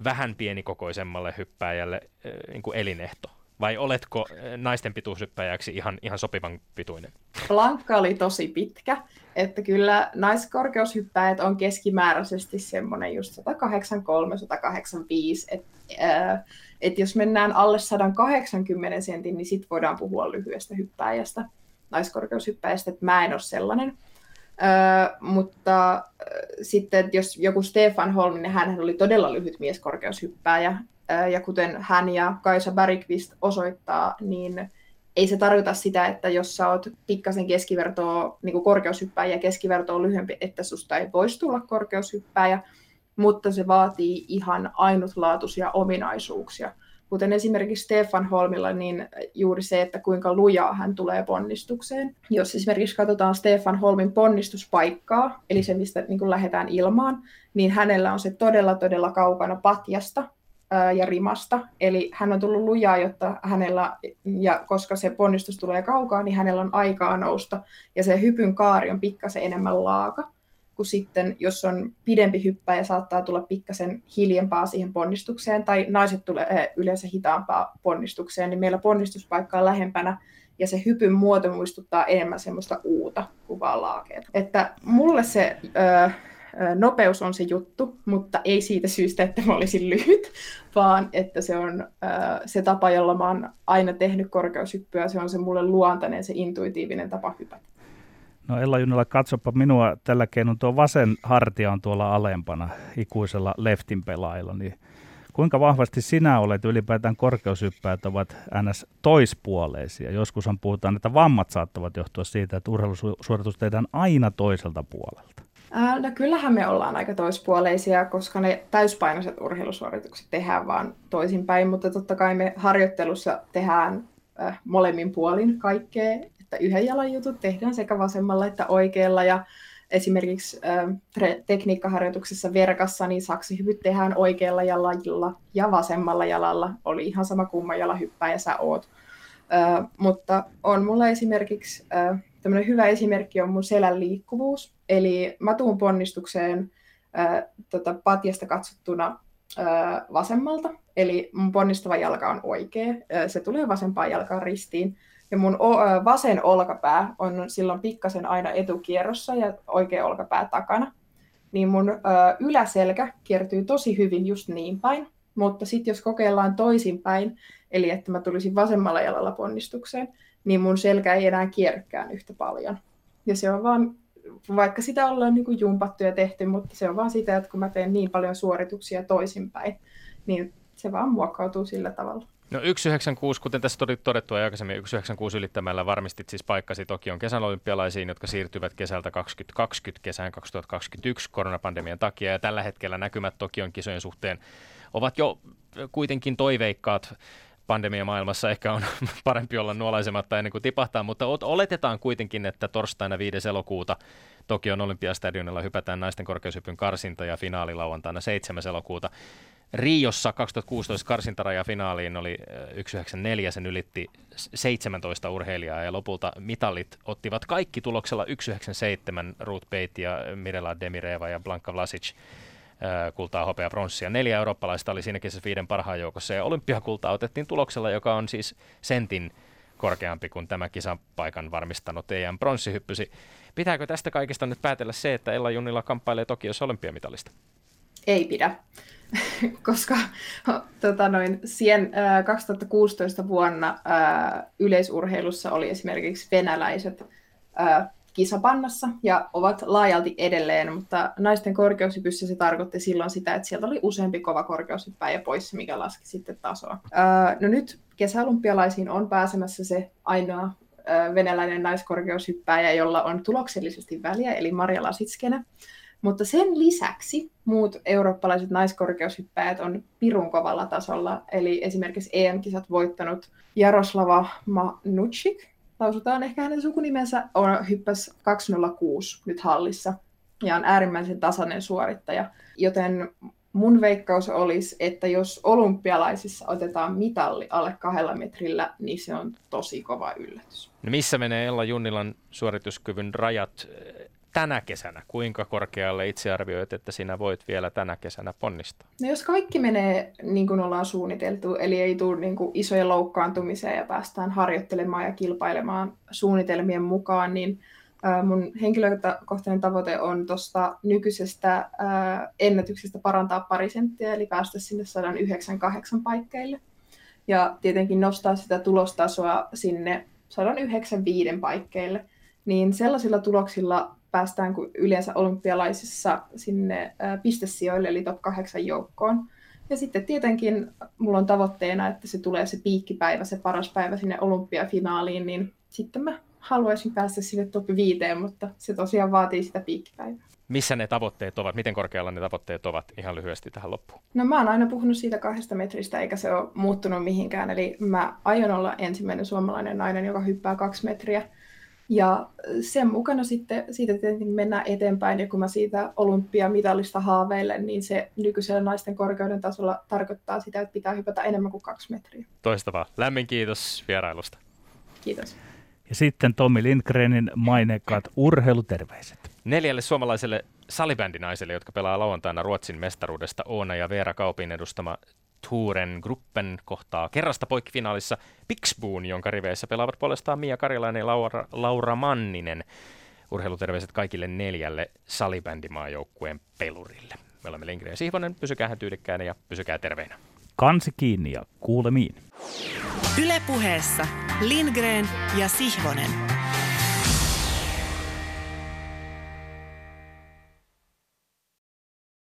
vähän pienikokoisemmalle hyppääjälle niin kuin elinehto? Vai oletko naisten pituushyppäjäksi ihan, ihan sopivan pituinen? Plankka oli tosi pitkä, että kyllä naiskorkeushyppäjät on keskimääräisesti semmoinen just 183-185, että äh, et jos mennään alle 180 sentin, niin sitten voidaan puhua lyhyestä hyppääjästä, naiskorkeushyppäjästä, että mä en ole sellainen. Öö, mutta sitten jos joku Stefan Holm, niin hän oli todella lyhyt mieskorkeushyppääjä, öö, ja kuten hän ja Kaisa Bergqvist osoittaa, niin ei se tarkoita sitä, että jos sä oot pikkasen keskivertoa, niin korkeushyppääjä ja keskiverto on lyhyempi, että susta ei voisi tulla korkeushyppääjä, mutta se vaatii ihan ainutlaatuisia ominaisuuksia kuten esimerkiksi Stefan Holmilla, niin juuri se, että kuinka lujaa hän tulee ponnistukseen. Jos esimerkiksi katsotaan Stefan Holmin ponnistuspaikkaa, eli se, mistä niin kuin lähdetään ilmaan, niin hänellä on se todella, todella kaukana patjasta ja rimasta. Eli hän on tullut lujaa, jotta hänellä, ja koska se ponnistus tulee kaukaa, niin hänellä on aikaa nousta, ja se hypyn kaari on pikkasen enemmän laaka kun sitten, jos on pidempi hyppäjä, saattaa tulla pikkasen hiljempaa siihen ponnistukseen, tai naiset tulee eh, yleensä hitaampaa ponnistukseen, niin meillä ponnistuspaikka on lähempänä, ja se hypyn muoto muistuttaa enemmän semmoista uuta kuin vaan laakeita. Että mulle se ö, nopeus on se juttu, mutta ei siitä syystä, että mä olisin lyhyt, vaan että se on se tapa, jolla mä oon aina tehnyt korkeushyppyä, se on se mulle luontainen, se intuitiivinen tapa hypätä. No Ella Junilla, katsopa minua tällä keinoin. Tuo vasen hartia on tuolla alempana ikuisella leftin pelaajilla. Niin kuinka vahvasti sinä olet ylipäätään korkeushyppäjät ovat ns. toispuoleisia? Joskushan puhutaan, että vammat saattavat johtua siitä, että urheilusuoritus tehdään aina toiselta puolelta. no kyllähän me ollaan aika toispuoleisia, koska ne täyspainoiset urheilusuoritukset tehdään vaan toisinpäin, mutta totta kai me harjoittelussa tehdään molemmin puolin kaikkea että yhden jalan jutut tehdään sekä vasemmalla että oikealla ja esimerkiksi äh, tekniikkaharjoituksessa verkassa, niin saksihypyt tehdään oikealla jalalla ja vasemmalla jalalla. Oli ihan sama kumman jala hyppää ja sä oot. Äh, mutta on mulla esimerkiksi äh, tämmöinen hyvä esimerkki on mun selän liikkuvuus. Eli mä tuun ponnistukseen äh, tota, patjasta katsottuna äh, vasemmalta, eli mun ponnistava jalka on oikea. Äh, se tulee vasempaan jalkaan ristiin ja mun vasen olkapää on silloin pikkasen aina etukierrossa ja oikea olkapää takana. Niin mun yläselkä kiertyy tosi hyvin just niin päin, mutta sitten jos kokeillaan toisinpäin, eli että mä tulisin vasemmalla jalalla ponnistukseen, niin mun selkä ei enää kierrykään yhtä paljon. Ja se on vaan, vaikka sitä ollaan niin kuin jumpattu ja tehty, mutta se on vaan sitä, että kun mä teen niin paljon suorituksia toisinpäin, niin se vaan muokkautuu sillä tavalla. No 196, kuten tässä todettu aikaisemmin, 196 ylittämällä varmistit siis paikkasi Tokion kesän olympialaisiin, jotka siirtyvät kesältä 2020 kesään 2021 koronapandemian takia. Ja tällä hetkellä näkymät Tokion kisojen suhteen ovat jo kuitenkin toiveikkaat. Pandemiamaailmassa ehkä on parempi olla nuolaisematta ennen kuin tipahtaa, mutta oletetaan kuitenkin, että torstaina 5. elokuuta Tokion olympiastadionilla hypätään naisten korkeushypyn karsinta ja finaali lauantaina 7. elokuuta. Riossa 2016 karsintaraja finaaliin oli 194, sen ylitti 17 urheilijaa ja lopulta mitalit ottivat kaikki tuloksella 197 Ruth Bate ja Mirela Demireva ja Blanka Vlasic kultaa, hopea, pronssia. Neljä eurooppalaista oli siinäkin se viiden parhaan joukossa ja olympiakultaa otettiin tuloksella, joka on siis sentin korkeampi kuin tämä kisapaikan varmistanut EM pronssihyppysi. Pitääkö tästä kaikesta nyt päätellä se, että Ella Junnila kamppailee Tokiossa olympiamitalista? Ei pidä, koska tota noin, siihen, äh, 2016 vuonna äh, yleisurheilussa oli esimerkiksi venäläiset äh, kisapannassa ja ovat laajalti edelleen, mutta naisten korkeushypyssä se tarkoitti silloin sitä, että sieltä oli useampi kova korkeushyppäjä pois, mikä laski sitten tasoa. Äh, no nyt kesäolympialaisiin on pääsemässä se ainoa äh, venäläinen naiskorkeushyppääjä, jolla on tuloksellisesti väliä, eli Maria Lasitskene. Mutta sen lisäksi muut eurooppalaiset naiskorkeushyppäjät on pirun kovalla tasolla, eli esimerkiksi EM-kisat voittanut Jaroslava Manucik, lausutaan ehkä hänen sukunimensä, on hyppäs 206 nyt hallissa ja on äärimmäisen tasainen suorittaja. Joten mun veikkaus olisi, että jos olympialaisissa otetaan mitalli alle kahdella metrillä, niin se on tosi kova yllätys. No missä menee Ella Junnilan suorituskyvyn rajat tänä kesänä? Kuinka korkealle itse arvioit, että sinä voit vielä tänä kesänä ponnistaa? No jos kaikki menee niin kuin ollaan suunniteltu, eli ei tule niin kuin isoja loukkaantumisia ja päästään harjoittelemaan ja kilpailemaan suunnitelmien mukaan, niin mun henkilökohtainen tavoite on tuosta nykyisestä ennätyksestä parantaa pari senttiä, eli päästä sinne 198 paikkeille. Ja tietenkin nostaa sitä tulostasoa sinne 195 paikkeille. Niin sellaisilla tuloksilla päästään kuin yleensä olympialaisissa sinne pistesijoille, eli top 8 joukkoon. Ja sitten tietenkin mulla on tavoitteena, että se tulee se piikkipäivä, se paras päivä sinne olympiafinaaliin, niin sitten mä haluaisin päästä sinne top 5, mutta se tosiaan vaatii sitä piikkipäivää. Missä ne tavoitteet ovat? Miten korkealla ne tavoitteet ovat ihan lyhyesti tähän loppuun? No mä oon aina puhunut siitä kahdesta metristä, eikä se ole muuttunut mihinkään. Eli mä aion olla ensimmäinen suomalainen nainen, joka hyppää kaksi metriä. Ja sen mukana sitten siitä tietenkin mennään eteenpäin, ja kun mä siitä olympiamitalista haaveilen, niin se nykyisellä naisten korkeuden tasolla tarkoittaa sitä, että pitää hypätä enemmän kuin kaksi metriä. Toistavaa. Lämmin kiitos vierailusta. Kiitos. Ja sitten Tommi Lindgrenin maineikkaat urheiluterveiset. Neljälle suomalaiselle salibändinaiselle, jotka pelaa lauantaina Ruotsin mestaruudesta, Oona ja Veera Kaupin edustama Turen Gruppen kohtaa kerrasta poikkifinaalissa Pixboon, jonka riveissä pelaavat puolestaan Mia Karjalainen ja Laura, Laura Manninen. Urheiluterveiset kaikille neljälle salibändimaajoukkueen pelurille. Me olemme Lindgren ja Sihvonen, pysykää tyylikkäänä ja pysykää terveinä. Kansi kiinni ja kuulemiin. Ylepuheessa Lindgren ja Sihvonen.